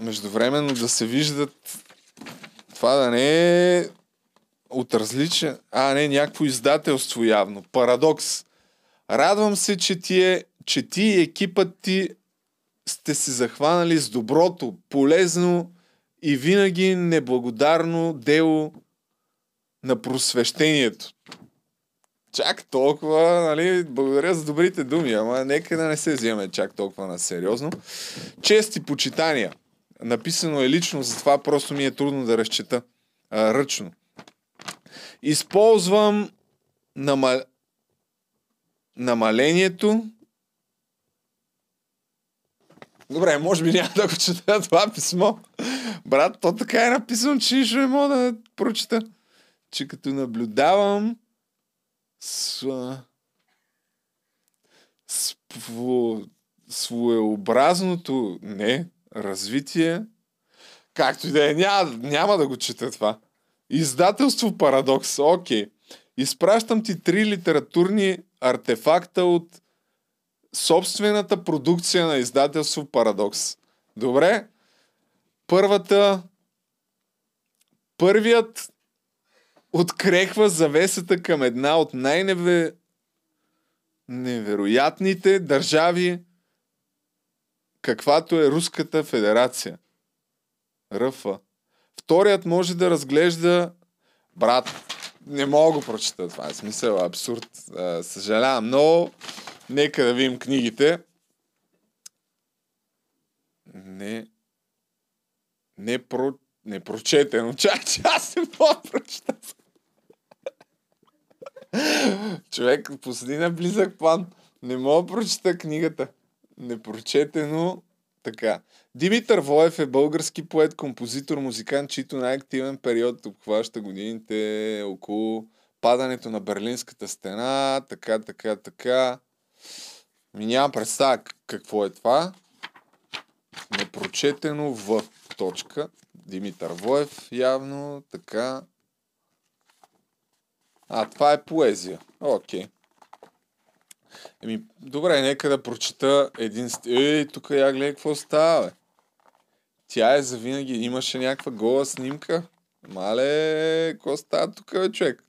Междувременно да се виждат това да не е от различен... А, не, някакво издателство явно. Парадокс. Радвам се, че ти, е, че ти и екипът ти сте се захванали с доброто, полезно и винаги неблагодарно дело на просвещението. Чак толкова, нали, благодаря за добрите думи, ама нека да не се вземе чак толкова на сериозно. Чести почитания. Написано е лично, затова просто ми е трудно да разчета а, ръчно. Използвам намал... намалението. Добре, може би няма да го чета това писмо. Брат, то така е написано, че не мога да прочета. Че като наблюдавам с, сво, своеобразното не, развитие, както и да е, няма, няма да го чета това. Издателство Парадокс. Окей. Изпращам ти три литературни артефакта от собствената продукция на издателство Парадокс. Добре? Първата Първият открехва завесата към една от най-невероятните държави, каквато е Руската федерация. Ръфа. Вторият може да разглежда брат. Не мога го прочета това. Е смисъл абсурд. Съжалявам много. Нека да видим книгите. Не. Не, про, не прочетено. Чак, че аз не мога да прочета. Човек, посади на близък план. Не мога да прочета книгата. Непрочетено така. Димитър Воев е български поет, композитор, музикант, чийто най-активен период обхваща годините около падането на Берлинската стена, така, така, така. Ми нямам представа какво е това. Непрочетено в точка. Димитър Воев явно, така. А, това е поезия. Окей. Еми, добре, нека да прочета един... Ей, тук я гледай какво става, бе. Тя е завинаги. Имаше някаква гола снимка. Мале, какво става тук, бе, човек?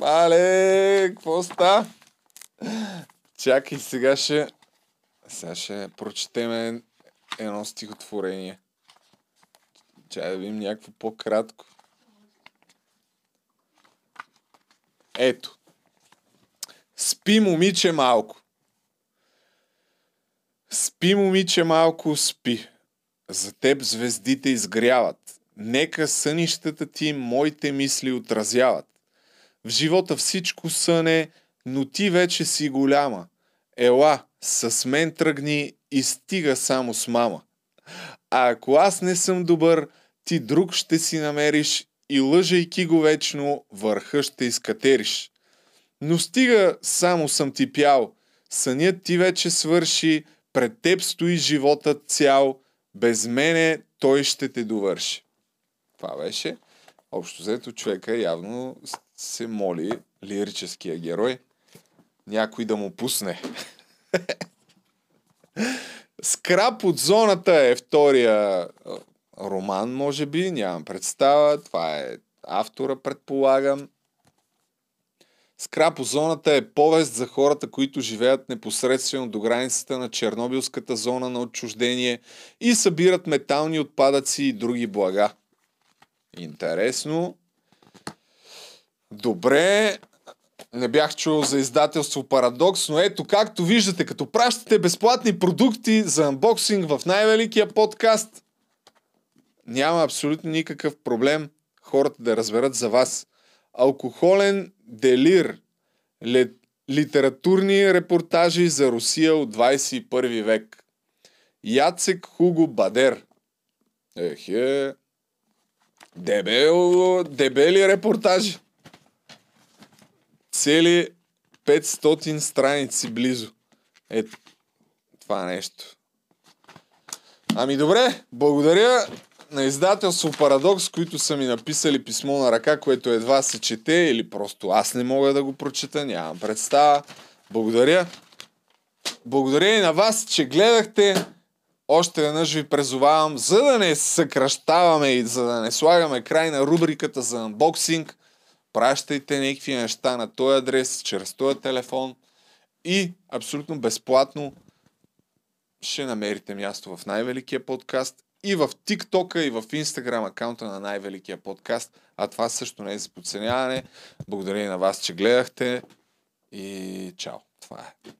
Мале, какво става? Чакай, сега ще... Сега ще прочетем едно стихотворение. Чай да видим някакво по-кратко. Ето. Спи, момиче, малко. Спи, момиче, малко, спи. За теб звездите изгряват. Нека сънищата ти моите мисли отразяват. В живота всичко съне, но ти вече си голяма. Ела, с мен тръгни и стига само с мама. А ако аз не съм добър, ти друг ще си намериш и лъжайки го вечно, върха ще изкатериш. Но стига само съм ти пял, сънят ти вече свърши, пред теб стои животът цял, без мене той ще те довърши. Това беше. Общо взето човека явно се моли лирическия герой някой да му пусне. Скрап от зоната е втория роман, може би, нямам представа. Това е автора, предполагам. Скрапозоната е повест за хората, които живеят непосредствено до границата на Чернобилската зона на отчуждение и събират метални отпадъци и други блага. Интересно. Добре. Не бях чул за издателство Парадокс, но ето както виждате, като пращате безплатни продукти за анбоксинг в най-великия подкаст, няма абсолютно никакъв проблем хората да разберат за вас. Алкохолен делир. Лет, литературни репортажи за Русия от 21 век. Яцек Хуго Бадер. Ехе. Дебел, дебели репортажи. Цели 500 страници близо. Е, това нещо. Ами добре, благодаря на издателство Парадокс, които са ми написали писмо на ръка, което едва се чете или просто аз не мога да го прочета, нямам представа. Благодаря. Благодаря и на вас, че гледахте. Още веднъж ви презовавам, за да не съкръщаваме и за да не слагаме край на рубриката за анбоксинг, пращайте някакви неща на този адрес, чрез този телефон и абсолютно безплатно ще намерите място в най-великия подкаст и в TikTok и в Instagram акаунта на най-великия подкаст. А това също не е за подценяване. Благодаря и на вас, че гледахте. И чао. Това е.